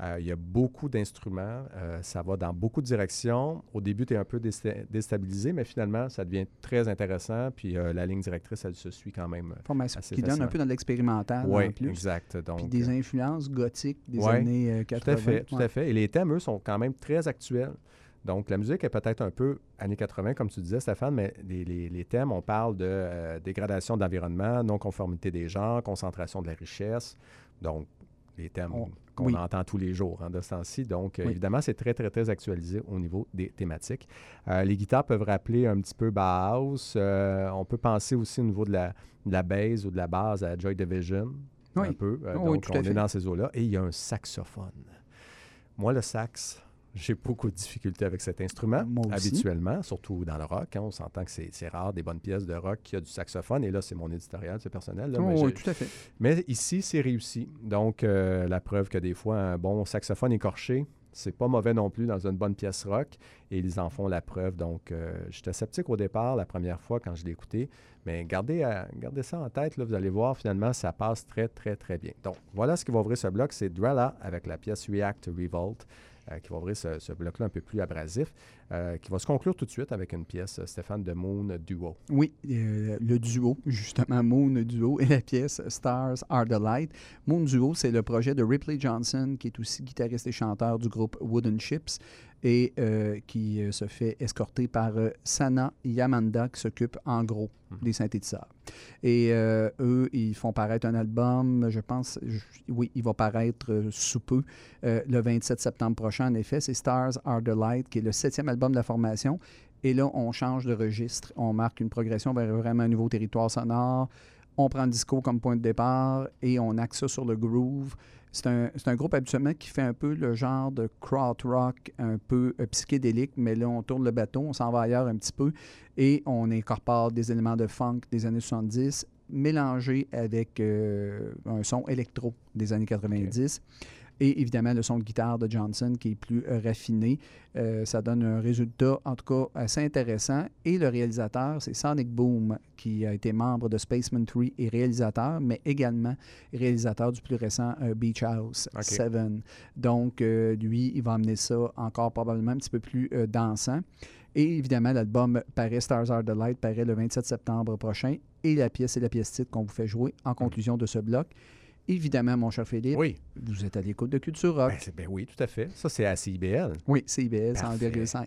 Euh, il y a beaucoup d'instruments. Euh, ça va dans beaucoup de directions. Au début, tu es un peu déstabilisé, mais finalement, ça devient très intéressant. Puis euh, la ligne directrice, elle se suit quand même. Formation qui donne un peu dans l'expérimental. Oui, exact. Donc, puis des influences gothiques des années 80. Tout à fait, tout à fait. Et les thèmes, eux, sont quand même très actuels. Donc, la musique est peut-être un peu années 80, comme tu disais, Stéphane, mais les, les, thèmes, on parle de dégradation de l'environnement, non-conformité des genres, concentration de la richesse. Donc, les thèmes qu'on entend tous les jours hein, de ce temps-ci. Donc, euh, évidemment, c'est très, très, très actualisé au niveau des thématiques. Euh, les guitares peuvent rappeler un petit peu Bauhaus. Euh, on peut penser aussi au niveau de la, de la base ou de la base à Joy Division. Un peu. donc, on est dans ces eaux-là. Et il y a un saxophone. Moi, le sax, j'ai beaucoup de difficultés avec cet instrument, habituellement, surtout dans le rock. Hein. on s'entend que c'est rare des bonnes pièces de rock qui a du saxophone. Et là, c'est mon éditorial, c'est personnel. Oh, mais oui, tout à fait. Mais ici, c'est réussi. Donc, euh, la preuve que des fois, un bon saxophone écorché, c'est pas mauvais non plus dans une bonne pièce rock. Et ils en font la preuve. Donc, euh, j'étais sceptique au départ, la première fois, quand je l'ai écouté. Mais gardez, euh, gardez ça en tête. Là, vous allez voir, finalement, ça passe très, très, très bien. Donc, voilà ce qui va ouvrir ce bloc. C'est Drella avec la pièce React Revolt. Euh, qui va ouvrir ce, bloc-là un peu plus abrasif, euh, qui va se conclure tout de suite avec une pièce, euh, Stéphane, de Moon Duo. Oui, le duo, justement, Moon Duo et la pièce Stars Are the Light. Moon Duo, c'est le projet de Ripley Johnson, qui est aussi guitariste et chanteur du groupe Wooden Chips et euh, qui euh, se fait escorter par euh, Sana Yamanda, qui s'occupe en gros mhm. des synthétiseurs. Et eux, ils font paraître un album, je pense, oui, il va paraître sous peu, le 27 septembre prochain, en effet. C'est Stars Are the Light, qui est le septième album de la formation. Et là, on change de registre, on marque une progression vers vraiment un nouveau territoire sonore. On prend le disco comme point de départ et on axe ça sur le groove. C'est un, groupe habituellement qui fait un peu le genre de crowd rock, un peu euh, psychédélique, mais là, on tourne le bateau, on s'en va ailleurs un petit peu et on incorpore des éléments de funk des années 70 mélangés avec euh, un son électro des années 90. Et évidemment, le son de guitare de Johnson qui est plus euh, raffiné. Euh, ça donne un résultat, en tout cas, assez intéressant. Et le réalisateur, c'est Sonic Boom, qui a été membre de Spaceman 3 et réalisateur, mais également réalisateur du plus récent euh, Beach House 7. Donc, lui, il va amener ça encore probablement un petit peu plus dansant. Et évidemment, l'album paraît Stars Are the Light paraît le 27 septembre prochain. Et la pièce, c'est la pièce titre qu'on vous fait jouer en conclusion de ce bloc. Évidemment, mon cher Philippe, oui. vous êtes à l'écoute de Culture Rock. Ben, ben oui, tout à fait. Ça, c'est à CIBL. Oui, CIBL, 100,5.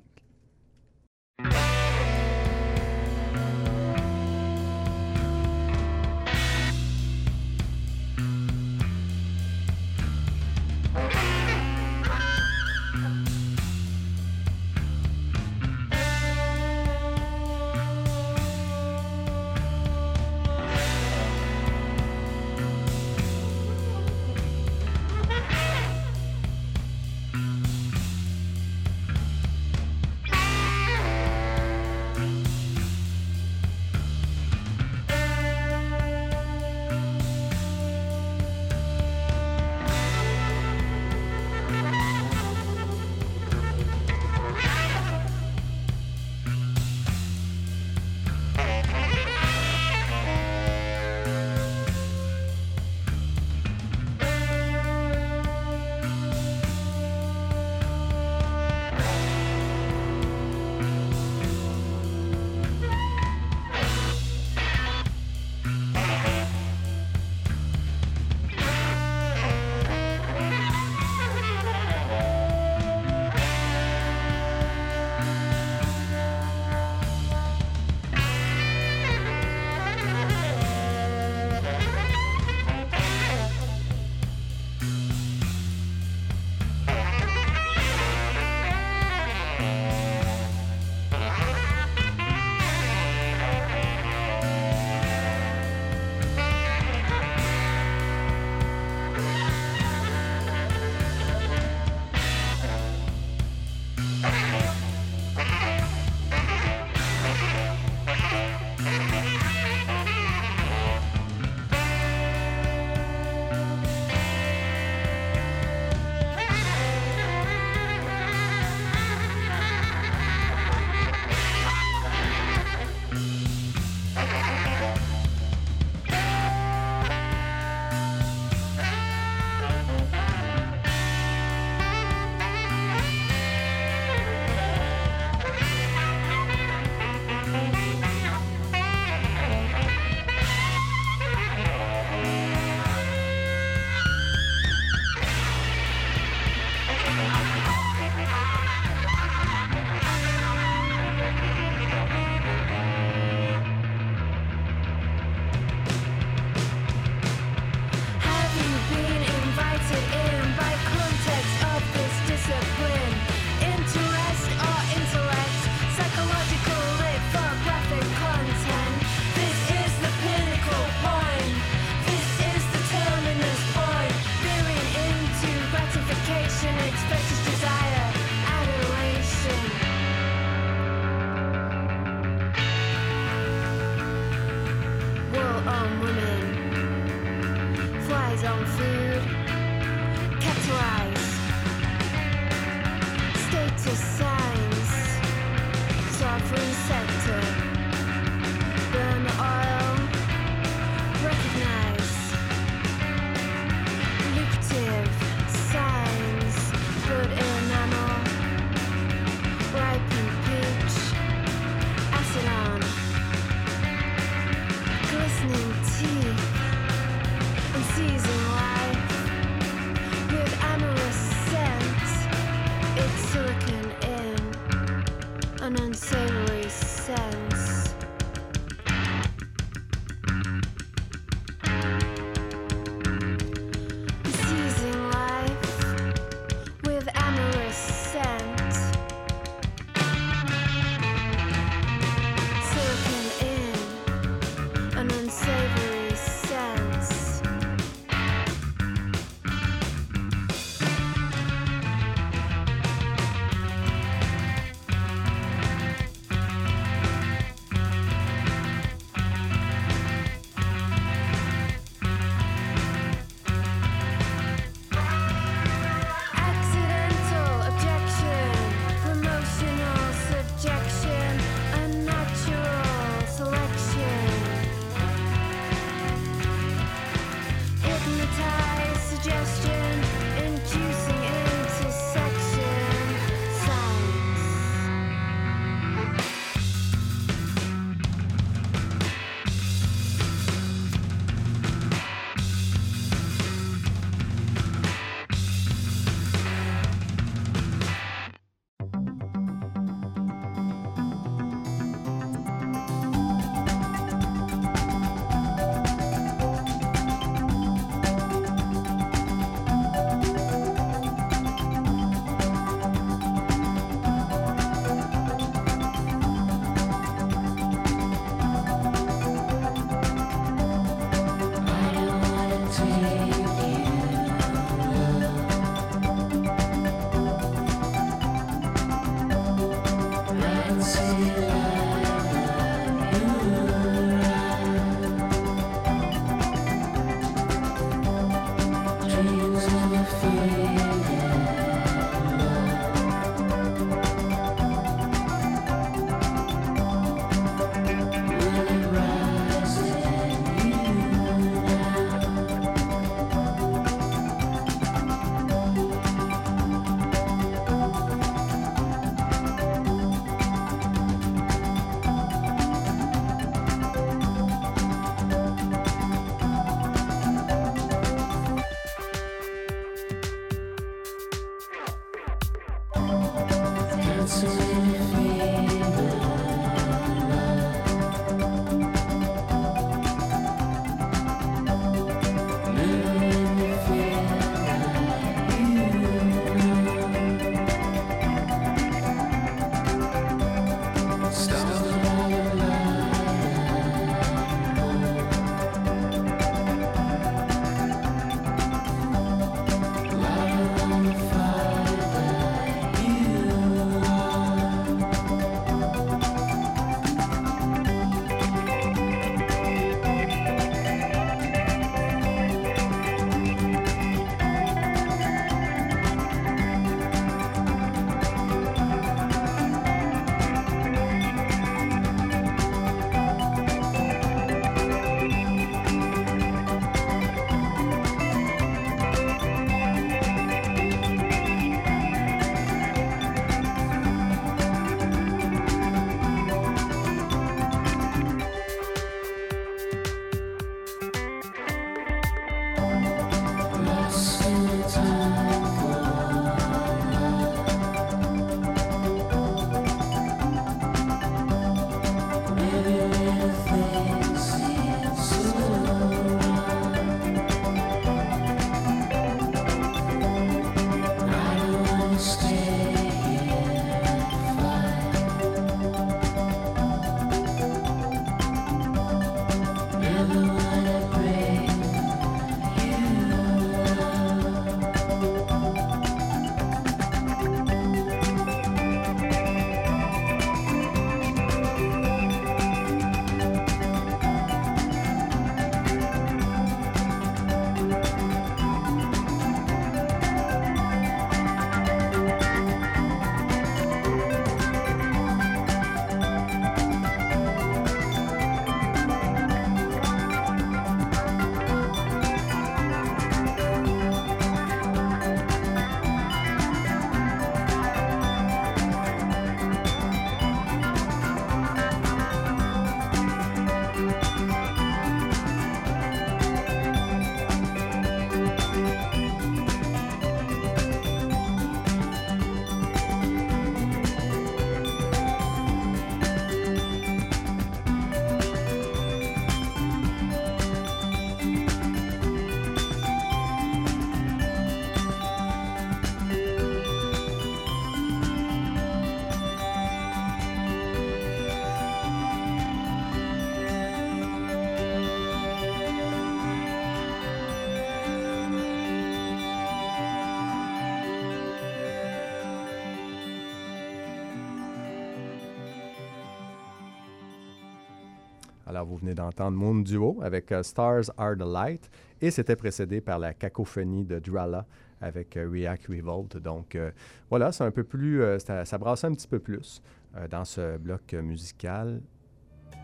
Alors, vous venez d'entendre Moon Duo avec euh, Stars Are the Light et c'était précédé par la cacophonie de Drala avec euh, React Revolt. Donc, euh, voilà, c'est un peu plus, ça, ça brasse un petit peu plus dans ce bloc musical.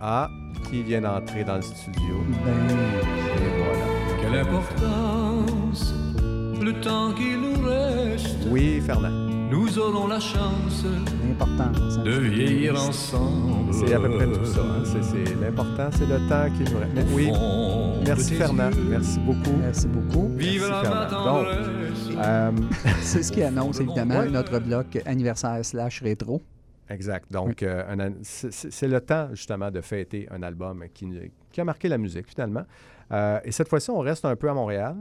Ah, qui vient d'entrer dans le studio. Et voilà. Quelle importance le temps qui nous reste. Oui, Fernand. Nous aurons la chance l'importance. de vieillir ensemble. C'est à peu près tout ça. hein. C'est- c'est- L'important, c'est le temps qui nous reste. Oui, merci Fernand. Merci beaucoup. Merci beaucoup. Vive Merci, la Fernand. Euh, *laughs* C'est ce qui annonce évidemment Ouais. notre bloc anniversaire slash rétro. Exact. Donc, euh, c'est c'est- c'est le temps, justement, de fêter un album qui, qui a marqué la musique, finalement. Euh, et cette fois-ci, on reste un peu à Montréal.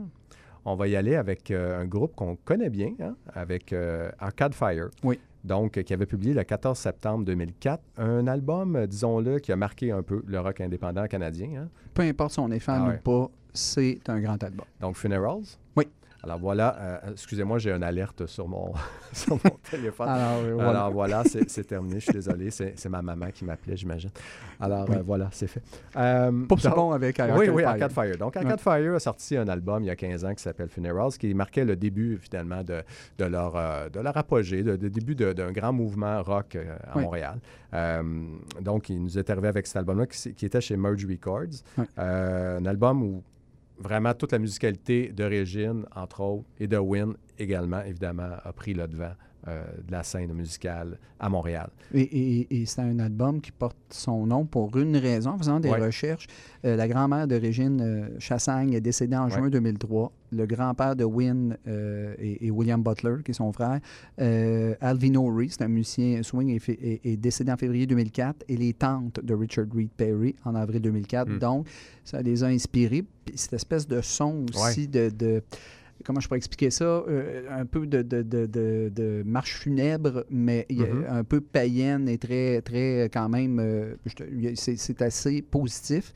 On va y aller avec euh, un groupe qu'on connaît bien, hein, avec euh, Arcade Fire. Oui. Donc, euh, qui avait publié le 14 septembre 2004 un album, disons-le, qui a marqué un peu le rock indépendant canadien. hein. Peu importe si on est fan Ah ouais. ou pas, c'est un grand album. Donc, Funerals? Oui. Alors voilà, euh, excusez-moi, j'ai une alerte sur mon, *laughs* sur mon téléphone. Alors, euh, voilà. Alors voilà, c'est terminé. Je suis désolé. C'est ma maman qui m'appelait, j'imagine. Alors Oui. euh, voilà, c'est fait. Euh, donc- bon avec Arcade oui, oui, Fire. Arcade Fire. Donc, Arcade Fire a sorti un album il y a 15 ans qui s'appelle Funerals, qui marquait le début, finalement, de, de, leur, euh, de leur apogée, de, de début d'un grand mouvement rock à Oui. Montréal. Donc, il nous est arrivé avec cet album-là qui, qui était chez Merge Records. Oui. Un album où vraiment toute la musicalité d'origine, entre autres, et de Win également, évidemment, a pris le devant euh, de la scène musicale à Montréal. Et, et- et c'est un album qui porte son nom pour une raison. En faisant des Ouais. recherches, euh, la grand-mère d'origine euh, Chassagne est décédée en Ouais. juin 2003. Le grand-père de Wynne et, et William Butler, qui est son frère, Alvin O'Ree, c'est un musicien swing, est, décédé en février 2004. Et les tantes de Richard Reed Perry en avril 2004. Mm. Donc, ça les a inspirés. Puis cette espèce de son aussi de- de comment je pourrais expliquer ça, euh, un peu de, de, de, de- marche funèbre, mais Mhm. un peu païenne et très, très quand même, euh, c'est assez positif.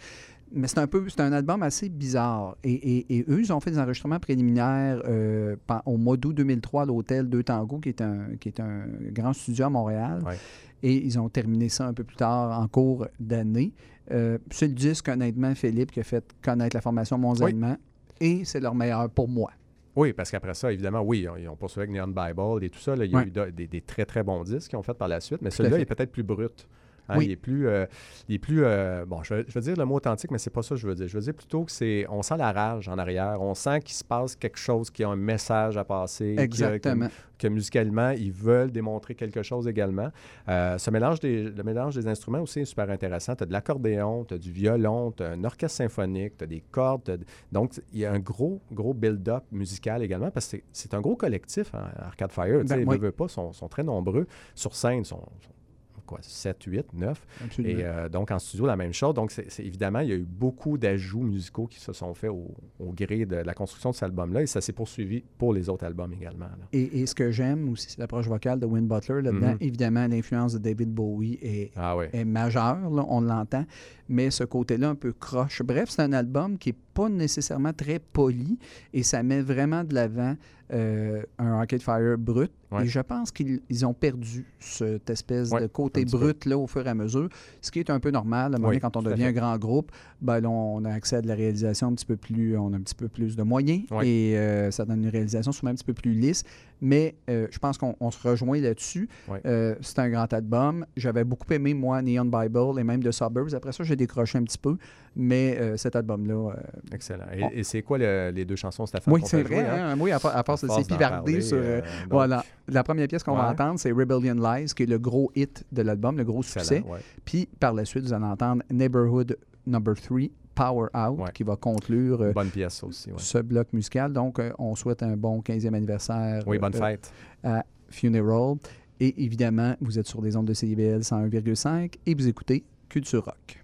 Mais c'est un peu, c'est un album assez bizarre. Et, et- et eux, ils ont fait des enregistrements préliminaires euh, au mois d'août 2003 à l'hôtel Deux Tango, qui est un, qui est un grand studio à Montréal. Ouais. Et ils ont terminé ça un peu plus tard en cours d'année. C'est le disque, honnêtement, Philippe, qui a fait connaître la formation mondialement. Et c'est leur meilleur pour moi. Oui, parce qu'après ça, évidemment, oui, ils ont poursuivi avec Neon Bible et tout ça. là, il y a Ouais. eu de- des, des très, très bons disques qu'ils ont fait par la suite, mais celui-là est peut-être plus brut. Hein, Oui. Il est plus, euh, il est plus euh, bon, je vais, je vais dire le mot authentique, mais c'est pas ça que je veux dire. Je veux dire plutôt que c'est, on sent la rage en arrière, on sent qu'il se passe quelque chose, qui a un message à passer, Exactement. que musicalement, ils veulent démontrer quelque chose également. Euh, ce mélange des, le mélange des instruments aussi est super intéressant. Tu as de l'accordéon, tu as du violon, tu as un orchestre symphonique, tu as des cordes. Donc, il y a un gros, gros build-up musical également parce que c'est- un gros collectif, hein, Arcade Fire. Ben, ils veulent, veulent pas, sont, sont très nombreux. Sur scène, sont, sont quoi, 7, 8, 9. Absolument. Et euh, donc, en studio, la même chose. Donc, c'est c'est- évidemment, il y a eu beaucoup d'ajouts musicaux qui se sont faits au, au gré de la construction de cet album-là. Et ça s'est poursuivi pour les autres albums également. Et, et ce que j'aime aussi, c'est l'approche vocale de Win Butler. Là-dedans, Mhm. évidemment, l'influence de David Bowie est, Ah oui. est majeure, là, on l'entend, mais ce côté-là un peu croche. Bref, c'est un album qui n'est pas nécessairement très poli et ça met vraiment de l'avant euh, un Arcade Fire brut. Ouais. Et je pense qu'ils ils ont perdu cette espèce Ouais, de côté peu. brut-là au fur et à mesure, ce qui est un peu normal. À un moment Oui, donné, quand on devient un grand groupe, ben, là, on a accès à de la réalisation un petit peu plus, on a un petit peu plus de moyens Ouais. et euh, ça donne une réalisation souvent un petit peu plus lisse. Mais euh, je pense qu'on on se rejoint là-dessus. Euh, c'est un grand album. J'avais beaucoup aimé, moi, Neon Bible et même The Suburbs. Après ça, j'ai décroché un petit peu. Mais euh, cet album-là. Excellent. Et, et c'est quoi le- les deux chansons, Stéphane? oui, c'est vrai. jouer, hein? hein? Oui, à, part- à sur. donc, voilà. La première pièce qu'on va entendre, c'est Rebellion Lies, qui est le gros hit de l'album, le gros succès. ouais. Puis par la suite, vous allez entendre Neighborhood Number 3, Power Out, Ouais. qui va conclure euh, Bonne pièce aussi. ouais. ce bloc musical. Donc, euh, on souhaite un bon 15e anniversaire. Oui, bonne euh, fête. à Funeral. Et évidemment, vous êtes sur des ondes de CIBL 101,5 et vous écoutez Culture Rock.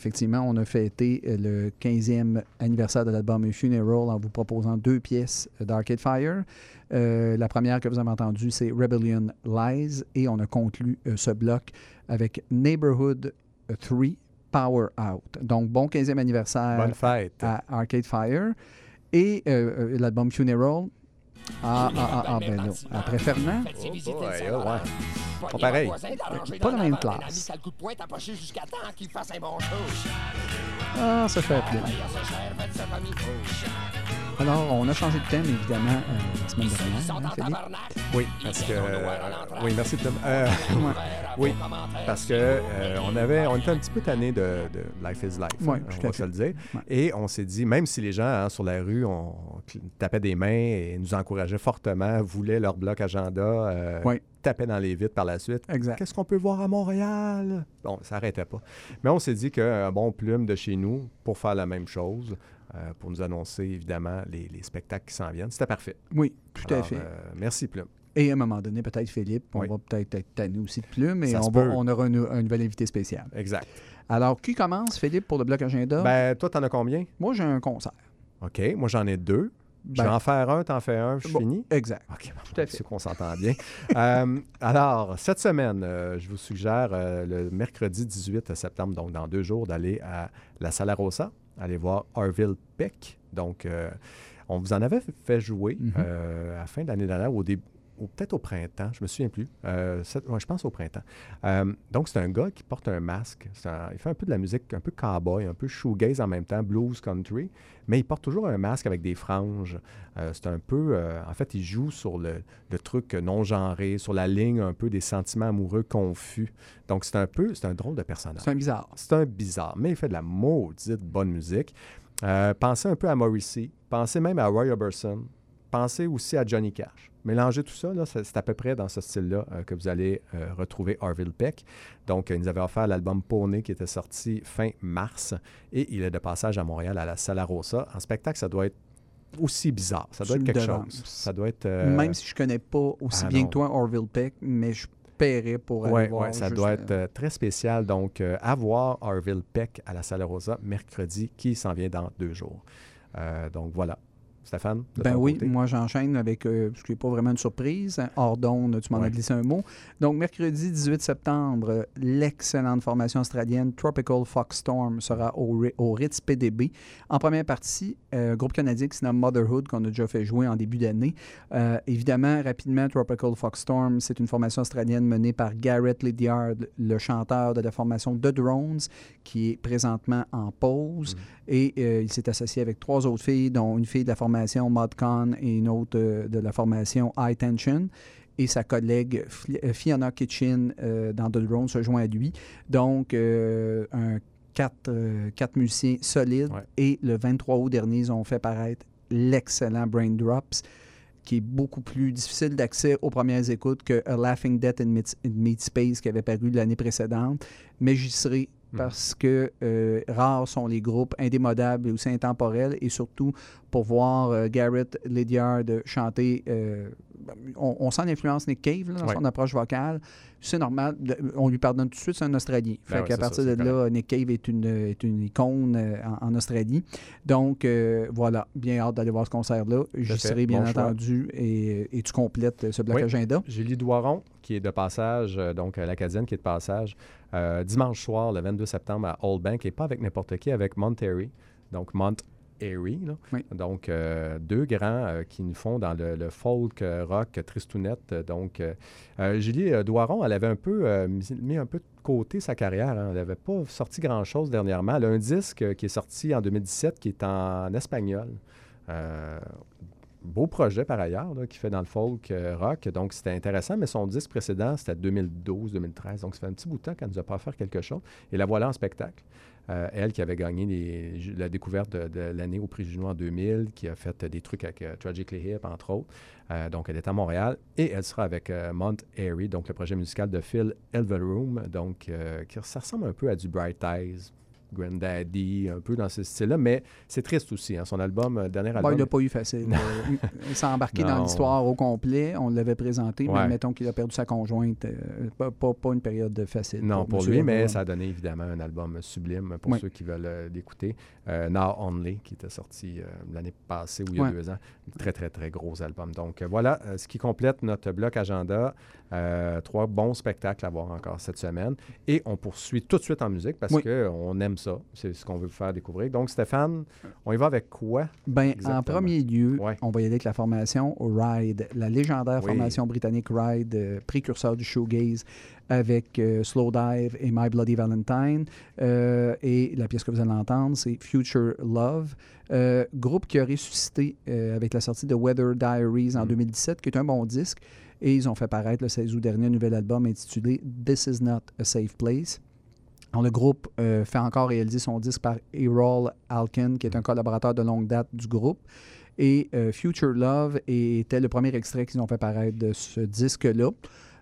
Effectivement, on a fêté euh, le 15e anniversaire de l'album Funeral en vous proposant deux pièces d'Arcade Fire. Euh, la première que vous avez entendue, c'est Rebellion Lies, et on a conclu euh, ce bloc avec Neighborhood 3 Power Out. Donc, bon 15e anniversaire Bonne fête. à Arcade Fire. Et euh, l'album Funeral. Ah, ah, ah, ah, ben là. Après Fernand, Oh boy, oh, ouais. Pas pareil. pas la même classe. Ah, ça fait appelé. Alors, on a changé de thème, évidemment, euh, la semaine dernière, hein, Philippe? Oui, parce que. euh, oui, merci, Tom. Euh, oui, parce que euh, on avait, on était un petit peu tanné de, de Life is Life. Oui, hein, on à va se le dire. Ouais. Et on s'est dit, même si les gens hein, sur la rue, on, tapaient des mains et nous encourageaient fortement, voulaient leur bloc agenda, euh, Oui. Tapaient dans les vitres par la suite. Exact. Qu'est-ce qu'on peut voir à Montréal? Bon, ça n'arrêtait pas. Mais on s'est dit qu'un bon plume de chez nous pour faire la même chose, euh, pour nous annoncer évidemment les, les spectacles qui s'en viennent, c'était parfait. Oui, tout à fait. euh, merci, Plume. Et à un moment donné, peut-être Philippe, on Oui. va peut-être être tanné aussi de plume, et va- on aura un, un nouvel invité spécial. Exact. Alors, qui commence, Philippe, pour le bloc agenda? Ben, toi, t'en as combien? Moi, j'ai un concert. OK. Moi, j'en ai deux. Je Ben, vais en faire un, t'en fais un, je bon, finis. Exact. OK, bon, Tout à fait. qu'on s'entend bien. *laughs* Euh, alors, cette semaine, euh, je vous suggère euh, le mercredi 18 septembre, donc dans deux jours, d'aller à la Sala Rosa, aller voir Orville Peck. Donc, on vous en avait fait jouer Mhm. euh, à la fin de l'année dernière, au début. Ou Peut-être au printemps, je me souviens plus. Euh, ouais, je pense au printemps. Euh, donc, c'est un gars qui porte un masque. Un- il fait un peu de la musique un peu cowboy, un peu shoegaze en même temps, blues country, mais il porte toujours un masque avec des franges. Euh, c'est un peu. en fait, il joue sur le, le truc non-genré, sur la ligne un peu des sentiments amoureux confus. Donc, c'est un peu. C'est un drôle de personnage. C'est un bizarre. C'est un bizarre, mais il fait de la maudite bonne musique. Pensez un peu à Morrissey, pensez même à Roy Orbison, pensez aussi à Johnny Cash. Mélangez tout ça, c'est à peu près dans ce style-là euh, que vous allez euh, retrouver Orville Peck. Donc, euh, il nous avait offert l'album Pony qui était sorti fin mars et il est de passage à Montréal à la Sala Rosa. En spectacle, ça doit être aussi bizarre. Ça doit être quelque chose. Ça doit être. euh, Même si je connais pas aussi ah bien non. que toi Orville Peck, mais je paierais pour aller Oui, voir. ça juste, doit être euh, très spécial. Donc, euh, à voir Orville Peck à la Sala Rosa mercredi, qui s'en vient dans deux jours. Euh, donc, voilà. Stéphane, Ben oui, côté? moi j'enchaîne avec euh, ce qui n'est pas vraiment une surprise. Hors d'onde, tu m'en as Ouais. glissé un mot. Donc, mercredi 18 septembre, l'excellente formation australienne Tropical Foxstorm sera au, au Ritz PDB. En première partie, euh, groupe canadien qui se nomme Motherhood, qu'on a déjà fait jouer en début d'année. Euh, évidemment, rapidement, Tropical Foxstorm, c'est une formation australienne menée par Garrett Lydiard, le chanteur de la formation The Drones, qui est présentement en pause. Et euh, il s'est associé avec trois autres filles, dont une fille de la formation ModCon et une autre euh, de la formation High Tension. Et sa collègue euh, Fiona Kitchen euh, dans The Drone se joint à lui. Donc, euh, un quatre, euh, quatre musiciens solides. Ouais. Et le 23 août dernier, ils ont fait paraître l'excellent Brain Drops, qui est beaucoup plus difficile d'accès aux premières écoutes que A Laughing Death in Mid Space qui avait paru l'année précédente. Mais j'y serai Mhm. parce que euh, rares sont les groupes indémodables et aussi intemporels et surtout pour voir euh, Garrett Lydiard chanter. euh, on, on sent l'influence Nick Cave là, dans son approche vocale. C'est normal. On lui pardonne tout de suite, c'est un Australien. Fait Ben qu'à c'est partir ça, de là, Nick Cave est une, est une icône euh, en, en Australie. Donc, voilà, bien hâte d'aller voir ce concert-là. J'y fait. serai, bien Bon entendu, et, et tu complètes ce bloc Oui. agenda. Julie Doiron, qui est de passage, donc l'Acadienne qui est de passage, euh, dimanche soir, le 22 septembre, à Old Bank, et pas avec n'importe qui, avec Monterey, donc Mont Airy. là. Oui. Donc, euh, deux grands euh, qui nous font dans le, le folk euh, rock tristounette. Donc, Julie Doiron, elle avait un peu mis, un peu de côté sa carrière. hein. Elle n'avait pas sorti grand-chose dernièrement. Elle a un disque qui est sorti en 2017 qui est en espagnol. Beau projet par ailleurs, là, qui fait dans le folk euh, rock. Donc, c'était intéressant, mais son disque précédent, c'était 2012-2013. Donc, ça fait un petit bout de temps qu'elle nous a pas fait quelque chose. Et la voilà en spectacle. Euh, elle qui avait gagné la découverte de, l'année au Prix Juno en 2000, qui a fait euh, des trucs avec euh, Tragically Hip, entre autres. Donc, elle est à Montréal et elle sera avec Mount Airy, donc le projet musical de Phil Elverum, donc qui, ça ressemble un peu à du Bright Eyes. Granddaddy, un peu dans ce style-là, mais c'est triste aussi. hein. Son album, euh, dernier Bon, album. il n'a pas eu facile. *laughs* Il s'est embarqué dans l'histoire au complet. On l'avait présenté, Ouais. mais mettons qu'il a perdu sa conjointe. euh, pas, pas- pas une période facile. Non, pour lui, mais ça a donné évidemment un album sublime pour Oui. ceux qui veulent euh, l'écouter. Now Only, qui était sorti l'année passée ou il y a Ouais. deux ans. Très, très, très gros album. Donc voilà ce qui complète notre bloc agenda. Euh, trois bons spectacles à voir encore cette semaine. Et on poursuit tout de suite en musique parce Oui. qu'on aime ça. C'est ce qu'on veut vous faire découvrir. Donc Stéphane, on y va avec quoi? Ben, en premier lieu, Ouais. on va y aller avec la formation Ride, la légendaire Oui. formation britannique Ride, euh, précurseur du shoegaze, avec euh, Slow Dive et My Bloody Valentine. Euh, et la pièce que vous allez entendre, c'est Future Love, Euh, groupe qui a ressuscité avec la sortie de Weather Diaries en Mm. 2017, qui est un bon disque. Et ils ont fait paraître le 16 août dernier un nouvel album intitulé This Is Not a Safe Place. Le groupe euh, fait encore réaliser son disque par Errol Alkin, qui est un collaborateur de longue date du groupe. Et euh, Future Love était le premier extrait qu'ils ont fait paraître de ce disque-là.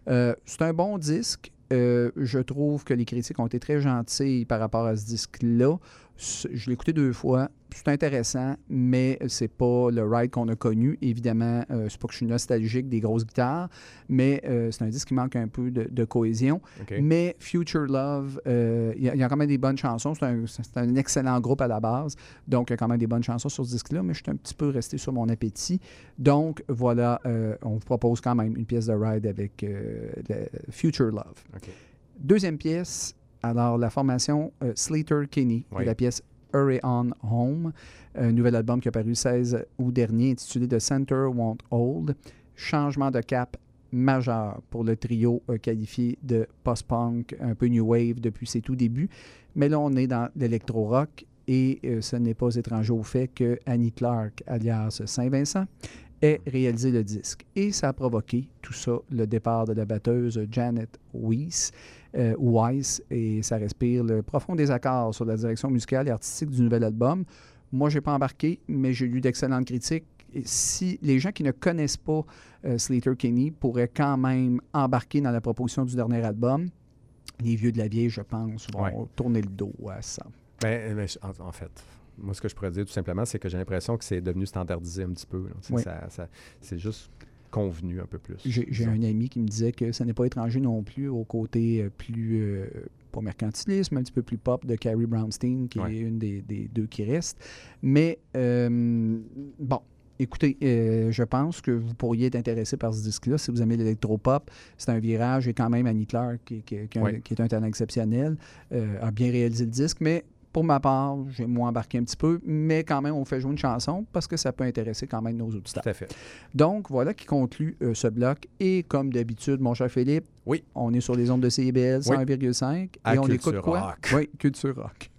Euh, c'est un bon disque. Je trouve que les critiques ont été très gentilles par rapport à ce disque-là. Je l'ai écouté deux fois. C'est intéressant, mais c'est pas le ride qu'on a connu. Évidemment, euh, c'est pas que je suis nostalgique des grosses guitares, mais euh, c'est un disque qui manque un peu de, de cohésion. Mais Future Love, euh, il y, a- il y a quand même des bonnes chansons. C'est un, excellent groupe à la base. Donc, il y a quand même des bonnes chansons sur ce disque-là, mais je suis un petit peu resté sur mon appétit. Donc, voilà, euh, on vous propose quand même une pièce de ride avec Future Love. Deuxième pièce, alors la formation euh, Slater Kinney, Oui. la pièce Hurry On Home, un nouvel album qui a paru le 16 août dernier intitulé The Center Won't Hold. Changement de cap majeur pour le trio euh, qualifié de post-punk, un peu new wave depuis ses tout débuts. Mais là, on est dans l'électro-rock et euh, ce n'est pas étranger au fait que Annie Clark, alias Saint-Vincent, ait réalisé le disque. Et ça a provoqué tout ça, le départ de la batteuse Janet Weiss, euh, Weiss, et ça respire le profond désaccord sur la direction musicale et artistique du nouvel album. Moi, je n'ai pas embarqué, mais j'ai lu d'excellentes critiques. Et si les gens qui ne connaissent pas euh, Slater Kinney pourraient quand même embarquer dans la proposition du dernier album, les vieux de la vieille, je pense, vont Ouais. tourner le dos à ça. Ben, ben, je- en, en fait, moi, ce que je pourrais dire tout simplement, c'est que j'ai l'impression que c'est devenu standardisé un petit peu. Oui. ça- ça- c'est juste convenu un peu plus. J'ai un ami qui me disait que ce n'est pas étranger non plus au côté euh, plus, euh, pas mercantiliste, mais un petit peu plus pop de Carrie Brownstein, qui Ouais. est une des, des deux qui restent. Mais euh, bon, écoutez, euh, je pense que vous pourriez être intéressé par ce disque-là si vous aimez l'électropop. C'est un virage et quand même Annie Clark, qui, qui- qui a un- Ouais. qui est un talent exceptionnel, euh, a bien réalisé le disque, mais pour ma part, j'ai moins embarqué un petit peu, mais quand même, on fait jouer une chanson parce que ça peut intéresser quand même nos auditeurs. Tout à fait. Donc, voilà qui conclut euh, ce bloc. Et comme d'habitude, mon cher Philippe, Oui. on est sur les ondes de CIBL Oui. 101,5 À et on Culture écoute quoi? Rock. Oui, Culture Rock.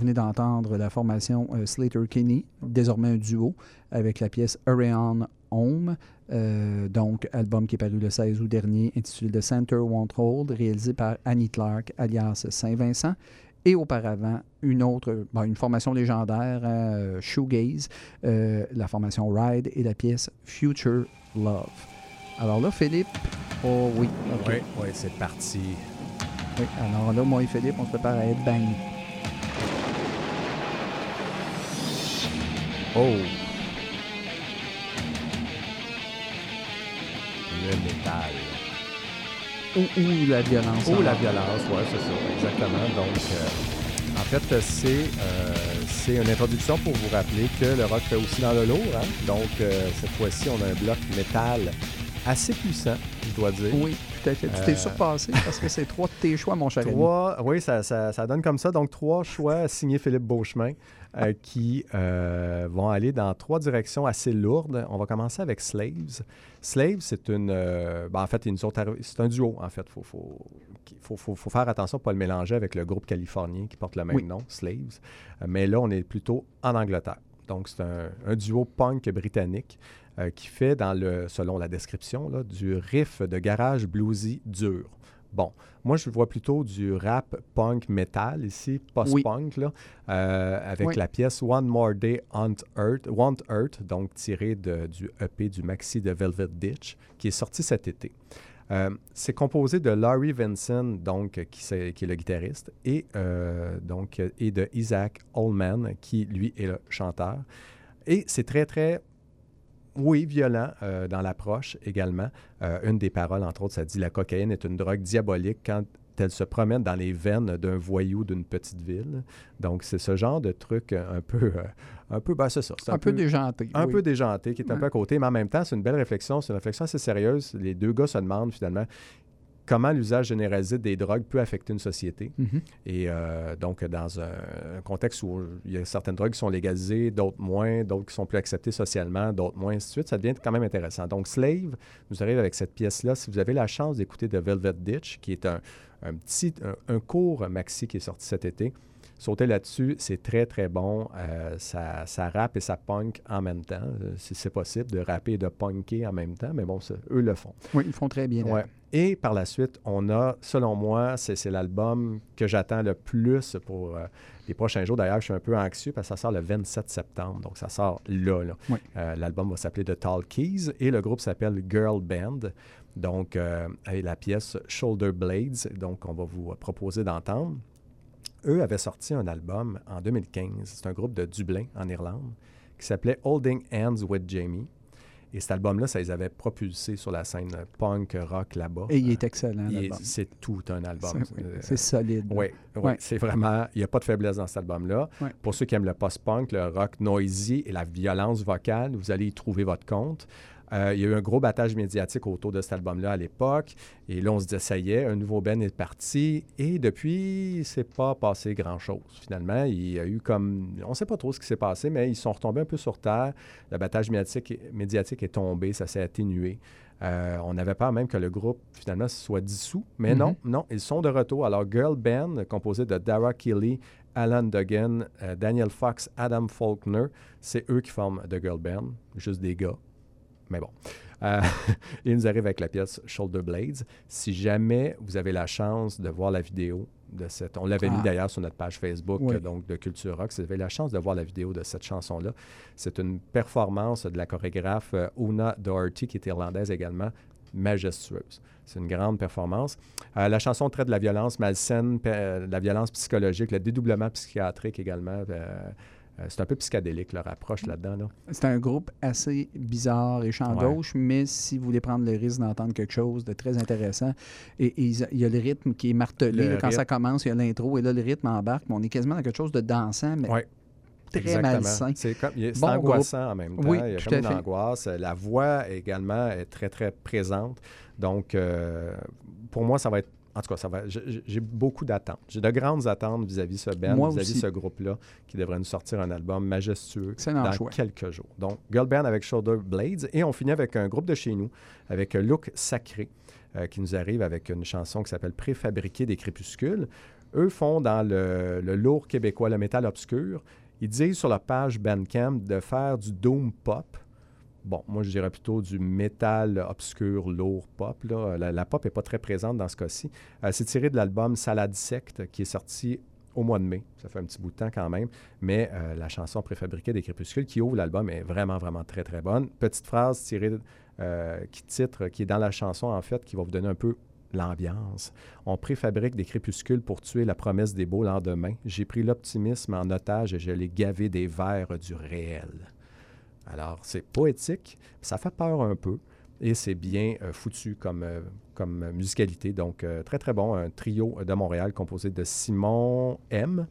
Venez d'entendre la formation euh, Slater Kinney, désormais un duo, avec la pièce Areon Home, euh, donc album qui est paru le 16 août dernier, intitulé The Center Won't Hold, réalisé par Annie Clark, alias Saint-Vincent. Et auparavant, une autre, bon, une formation légendaire, euh, Shoegaze, euh, la formation Ride et la pièce Future Love. Alors là, Philippe, oh oui, ok. Oui, oui, c'est parti. Oui, alors là, moi et Philippe, on se prépare à être bannis. Oh! Le métal. Ou, ou la violence. Ou la alors. violence, oui, c'est ça, exactement. Donc, euh, en fait, c'est euh, c'est une introduction pour vous rappeler que le rock fait aussi dans le lourd. hein. Donc, euh, cette fois-ci, on a un bloc métal assez puissant, je dois dire. Oui, tout à fait. Tu t'es Euh, surpassé parce que c'est trois de tes choix, mon cher ami. Trois, oui, ça, ça- ça donne comme ça. Donc, trois choix signés Philippe Beauchemin euh, qui euh, vont aller dans trois directions assez lourdes. On va commencer avec Slaves. Slaves, c'est une. ben, en fait, c'est un duo, en fait. Il faut, faut, faut, faut- faut faire attention pour ne pas le mélanger avec le groupe californien qui porte le même Oui. nom, Slaves. Mais là, on est plutôt en Angleterre. Donc, c'est un, un duo punk britannique euh, qui fait, dans le, selon la description, là, du riff de garage bluesy dur. Bon, moi, je vois plutôt du rap punk metal ici, post-punk, là, euh, avec Oui. la pièce One More Day on Earth, Want Earth, donc tirée de- du EP du maxi de Velvet Ditch, qui est sorti cet été. Euh, c'est composé de Larry Vinson, donc, qui, est le guitariste, et, euh, donc, et de Isaac Allman, qui, lui, est le chanteur. Et c'est très, très, oui, violent euh, dans l'approche également. Euh, une des paroles, entre autres, ça dit « La cocaïne est une drogue diabolique quand elle se promène dans les veines d'un voyou d'une petite ville. » Donc, c'est ce genre de truc un peu... euh, un peu, ben, c'est ça. Un, peu, déjanté. un oui. peu déjanté, qui est un Ouais. peu à côté, mais en même temps, c'est une belle réflexion. C'est une réflexion assez sérieuse. Les deux gars se demandent finalement comment l'usage généralisé des drogues peut affecter une société. Mhm. Et euh, donc, dans un, un contexte où il y a certaines drogues qui sont légalisées, d'autres moins, d'autres qui sont plus acceptées socialement, d'autres moins, ainsi de suite, ça devient quand même intéressant. Donc, Slave nous arrive avec cette pièce-là. Si vous avez la chance d'écouter The Velvet Ditch, qui est un, un petit, un, un court maxi qui est sorti cet été, Sautez là-dessus, c'est très, très bon. Euh, ça, ça rappe et ça punk en même temps. Euh, si c'est possible de rapper et de punker en même temps, mais bon, eux le font. Oui, ils font très bien. Ouais. Et par la suite, on a, selon moi, c'est l'album que j'attends le plus pour euh, les prochains jours. D'ailleurs, je suis un peu anxieux parce que ça sort le 27 septembre. Donc, ça sort là. Oui. L'album va s'appeler The Tall Keys et le groupe s'appelle Girl Band. Donc, avec la pièce Shoulder Blades. Donc, on va vous proposer d'entendre. Eux avaient sorti un album en 2015. C'est un groupe de Dublin, en Irlande, qui s'appelait Holding Hands with Jamie. Et cet album-là, ça les avait propulsés sur la scène punk rock là-bas. Et il est excellent, l'album. C'est tout un album. C'est- Euh, solide. oui, oui, Ouais. c'est vraiment. Il n'y a pas de faiblesse dans cet album-là. Ouais. Pour ceux qui aiment le post-punk, le rock noisy et la violence vocale, vous allez y trouver votre compte. Euh, il y a eu un gros battage médiatique autour de cet album-là à l'époque. Et là, on se disait, ça y est, un nouveau Ben est parti. Et depuis, il s'est pas passé grand-chose. Finalement, il y a eu comme. On ne sait pas trop ce qui s'est passé, mais ils sont retombés un peu sur terre. Le battage médiatique, médiatique est tombé, ça s'est atténué. Euh, on avait peur même que le groupe, finalement, soit dissous. Mais non, non, ils sont de retour. Alors, Girl Band, composé de Dara Kelly, Alan Duggan, euh, Daniel Fox, Adam Faulkner, c'est eux qui forment The Girl Band. Juste des gars. Mais bon. Euh, *laughs* ils nous arrivent avec la pièce Shoulder Blades. Si jamais vous avez la chance de voir la vidéo de cette... On l'avait mis Ah. d'ailleurs sur notre page Facebook, Oui. donc de Culture Rock. Si vous avez la chance de voir la vidéo de cette chanson-là, c'est une performance de la chorégraphe euh, Una Doherty, qui est irlandaise également, majestueuse. C'est une grande performance. Euh, la chanson traite de la violence malsaine, de la violence psychologique, le dédoublement psychiatrique également. Euh, c'est un peu psychédélique leur approche là-dedans. Là. C'est un groupe assez bizarre et champ Ouais. gauche, mais si vous voulez prendre le risque d'entendre quelque chose de très intéressant, et, il y a le rythme qui est martelé. Là, quand ça commence, il y a l'intro, et là, le rythme embarque, mais on est quasiment dans quelque chose de dansant, mais Ouais. très Exactement. malsain. C'est comme- Bon angoissant en même temps. Oui, il y a comme une fait. angoisse. La voix également est très, très présente. Donc, euh, pour moi, ça va être. En tout cas, ça va. j'ai- beaucoup d'attentes. J'ai de grandes attentes vis-à-vis ce band, vis-à-vis ce groupe-là, qui devrait nous sortir un album majestueux dans choix. quelques jours. Donc, Girl Band avec Shoulder Blades. Et on finit avec un groupe de chez nous, avec Look Sacré, euh, qui nous arrive avec une chanson qui s'appelle Préfabriqué des crépuscules. Eux font dans le, le lourd québécois, le métal obscur. Ils disent sur leur page Bandcamp de faire du doom pop. Bon, moi, je dirais plutôt du métal obscur, lourd pop. la pop n'est pas très présente dans ce cas-ci. Euh, c'est tiré de l'album Salade Secte qui est sorti au mois de mai. Ça fait un petit bout de temps quand même. Mais euh, la chanson préfabriquée des Crépuscules qui ouvre l'album est vraiment, vraiment très, très bonne. Petite phrase tirée, euh, qui titre, qui est dans la chanson en fait, qui va vous donner un peu l'ambiance. On préfabrique des crépuscules pour tuer la promesse des beaux lendemains. J'ai pris l'optimisme en otage et je l'ai gavé des vers du réel. Alors, c'est poétique, ça fait peur un peu et c'est bien euh, foutu comme, euh, comme musicalité. Donc, euh, très, très bon. Un trio de Montréal composé de Simon M,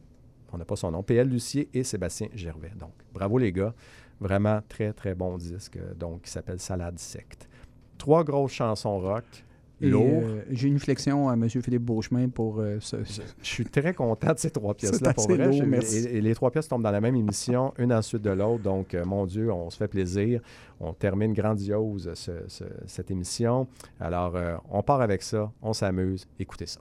on n'a pas son nom, PL Lucier et Sébastien Gervais. Donc, bravo les gars. Vraiment très, très bon disque, donc, qui s'appelle Salade Secte. Trois grosses chansons rock. Et, Lourd. euh, J'ai une flexion à M. Philippe Beauchemin pour euh, ce, ce- Je suis très content de ces trois pièces-là, pour vrai. lourd, merci. et, et les trois pièces tombent dans la même émission, une ensuite de l'autre. Donc, euh, mon Dieu, on se fait plaisir. On termine grandiose ce- ce- cette émission. Alors, euh, on part avec ça, on s'amuse. Écoutez ça.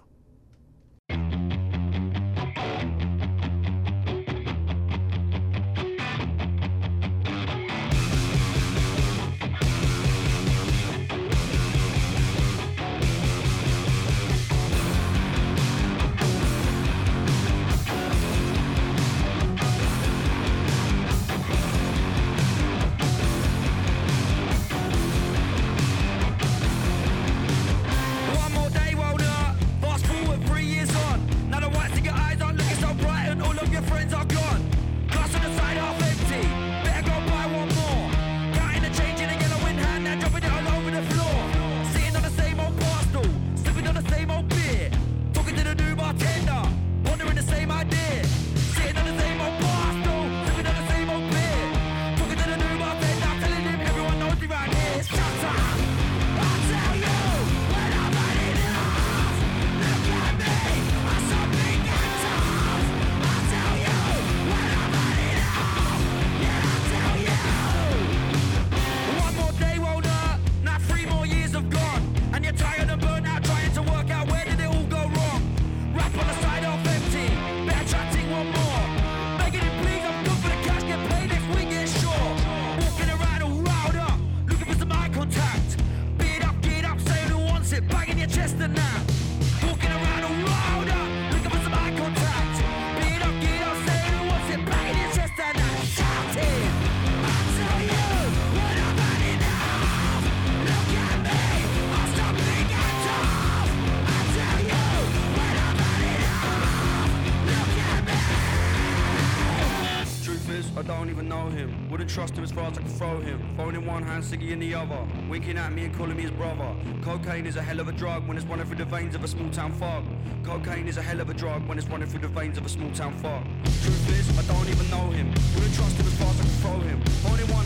Drug when it's running through the veins of a small town thug. Cocaine is a hell of a drug when it's running through the veins of a small town thug. Truth is, I don't even know him. Wouldn't trust him as far as I could throw him. In one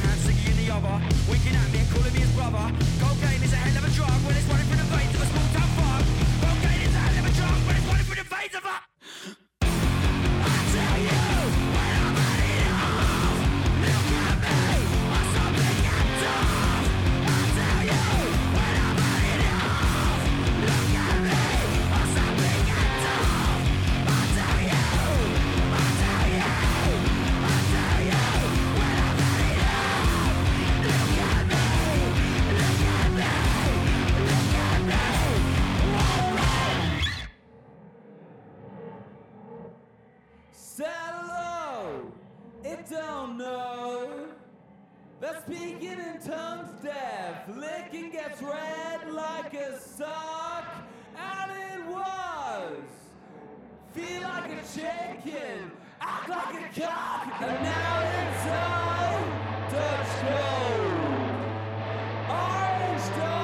The speaking in tongues deaf, licking gets red like a sock, and it was. Feel like a chicken, act like a cock, and now it's all Dutch gold. Orange to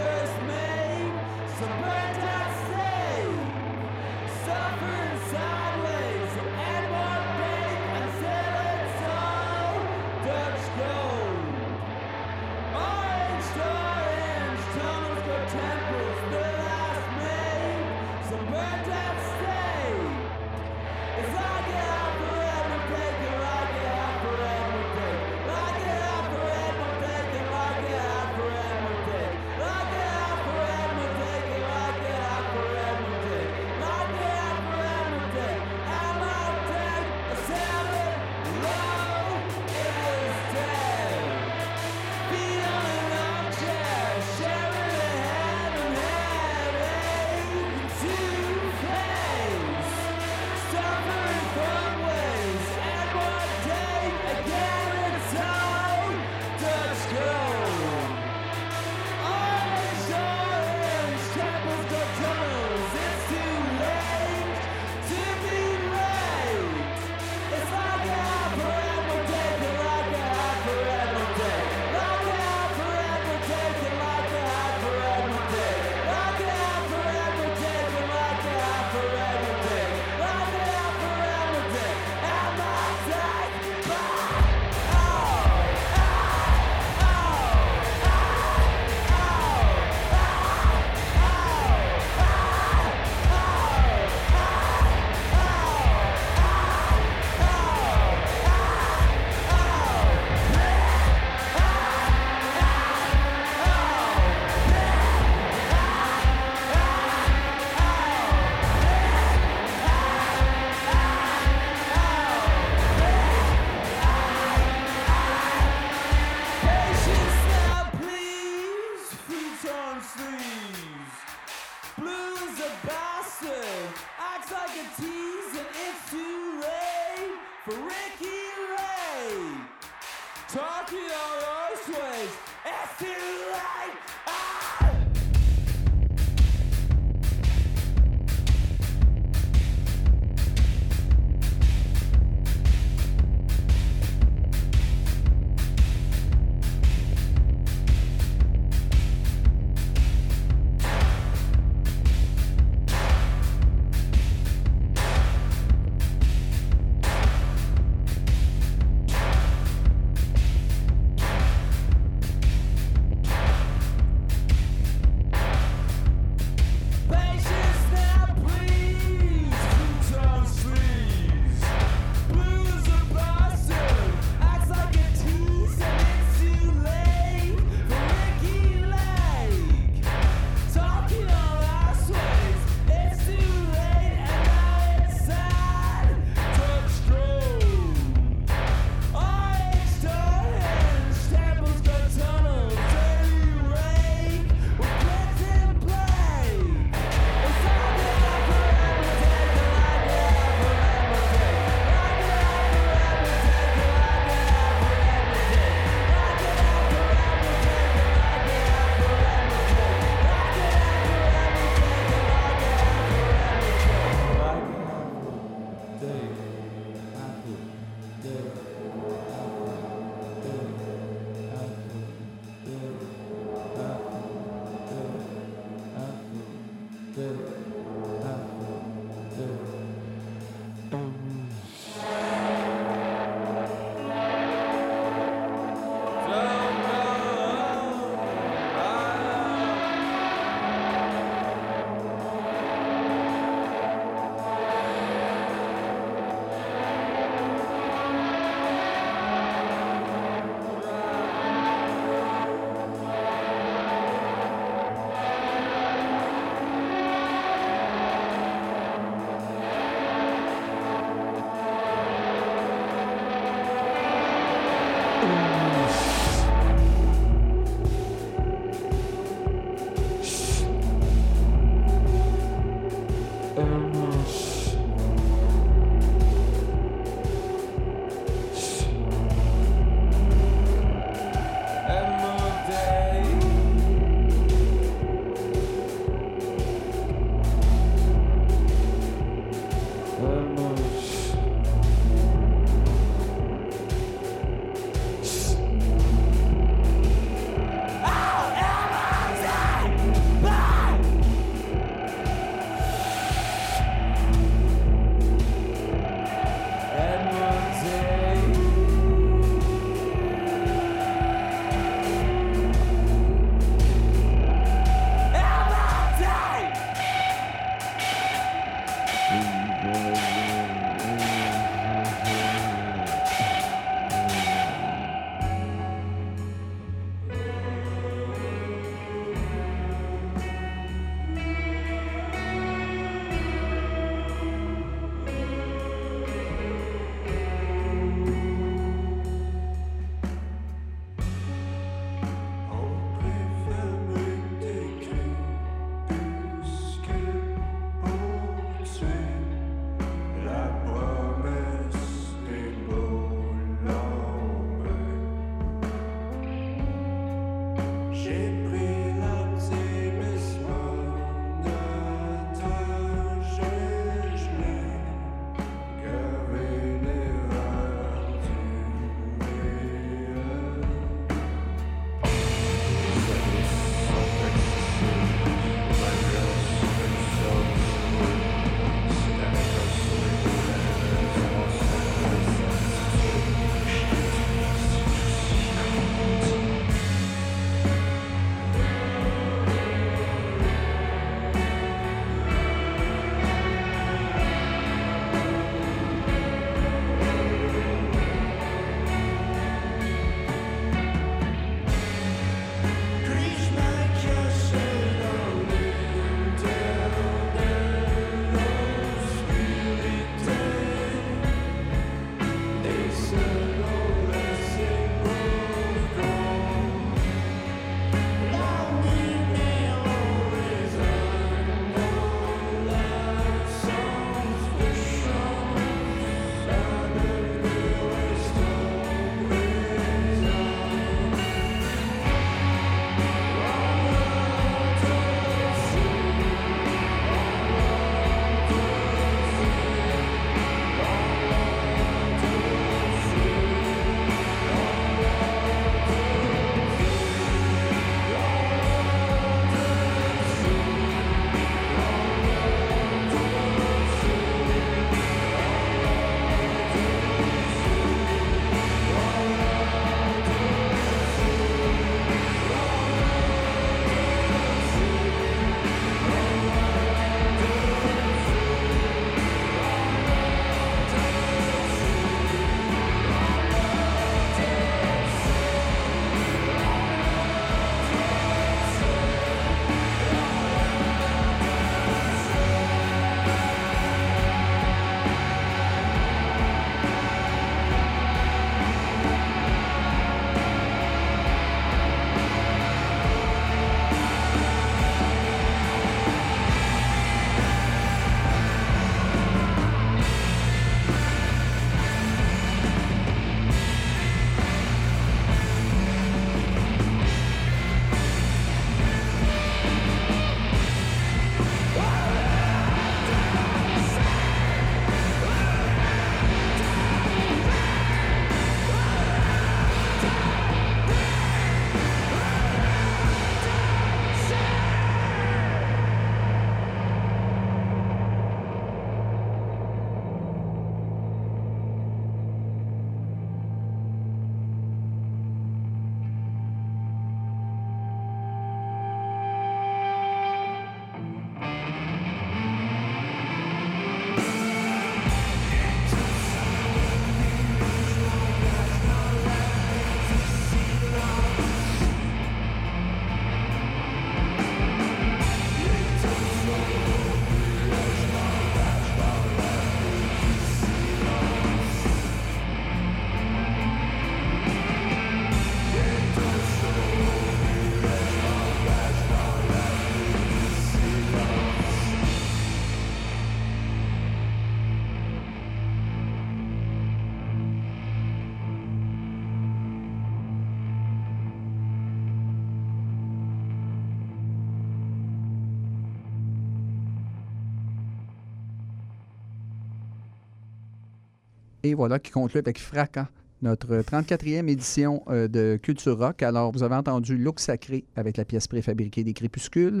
Et voilà qui conclut avec fracas notre 34e édition euh, de Culture Rock. Alors, vous avez entendu Look Sacré avec la pièce préfabriquée des Crépuscules.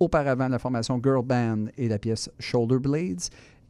Auparavant, la formation Girl Band et la pièce Shoulder Blades.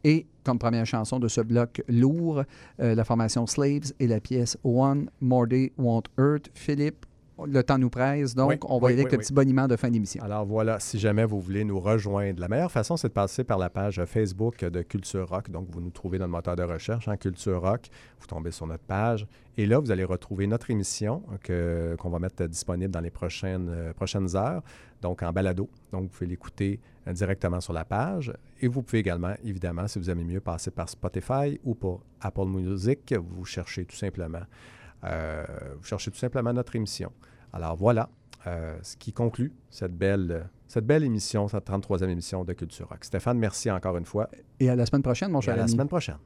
Et comme première chanson de ce bloc lourd, euh, la formation Slaves et la pièce One More Day Won't Hurt. Philippe, le temps nous presse, donc Oui, on va oui, y aller avec oui, le petit boniment de fin d'émission. Alors voilà, si jamais vous voulez nous rejoindre, la meilleure façon, c'est de passer par la page Facebook de Culture Rock. Donc, vous nous trouvez dans le moteur de recherche, en Culture Rock. Vous tombez sur notre page. Et là, vous allez retrouver notre émission que- qu'on va mettre disponible dans les prochaines, euh, prochaines heures, donc en balado. Donc, vous pouvez l'écouter euh, directement sur la page. Et vous pouvez également, évidemment, si vous aimez mieux, passer par Spotify ou par Apple Music. Vous cherchez tout simplement, euh, vous cherchez tout simplement notre émission. Alors voilà, euh, ce qui conclut cette belle, cette belle émission, cette 33e émission de Culture Rock. Stéphane, merci encore une fois Et à la semaine prochaine, mon et cher à la semaine prochaine.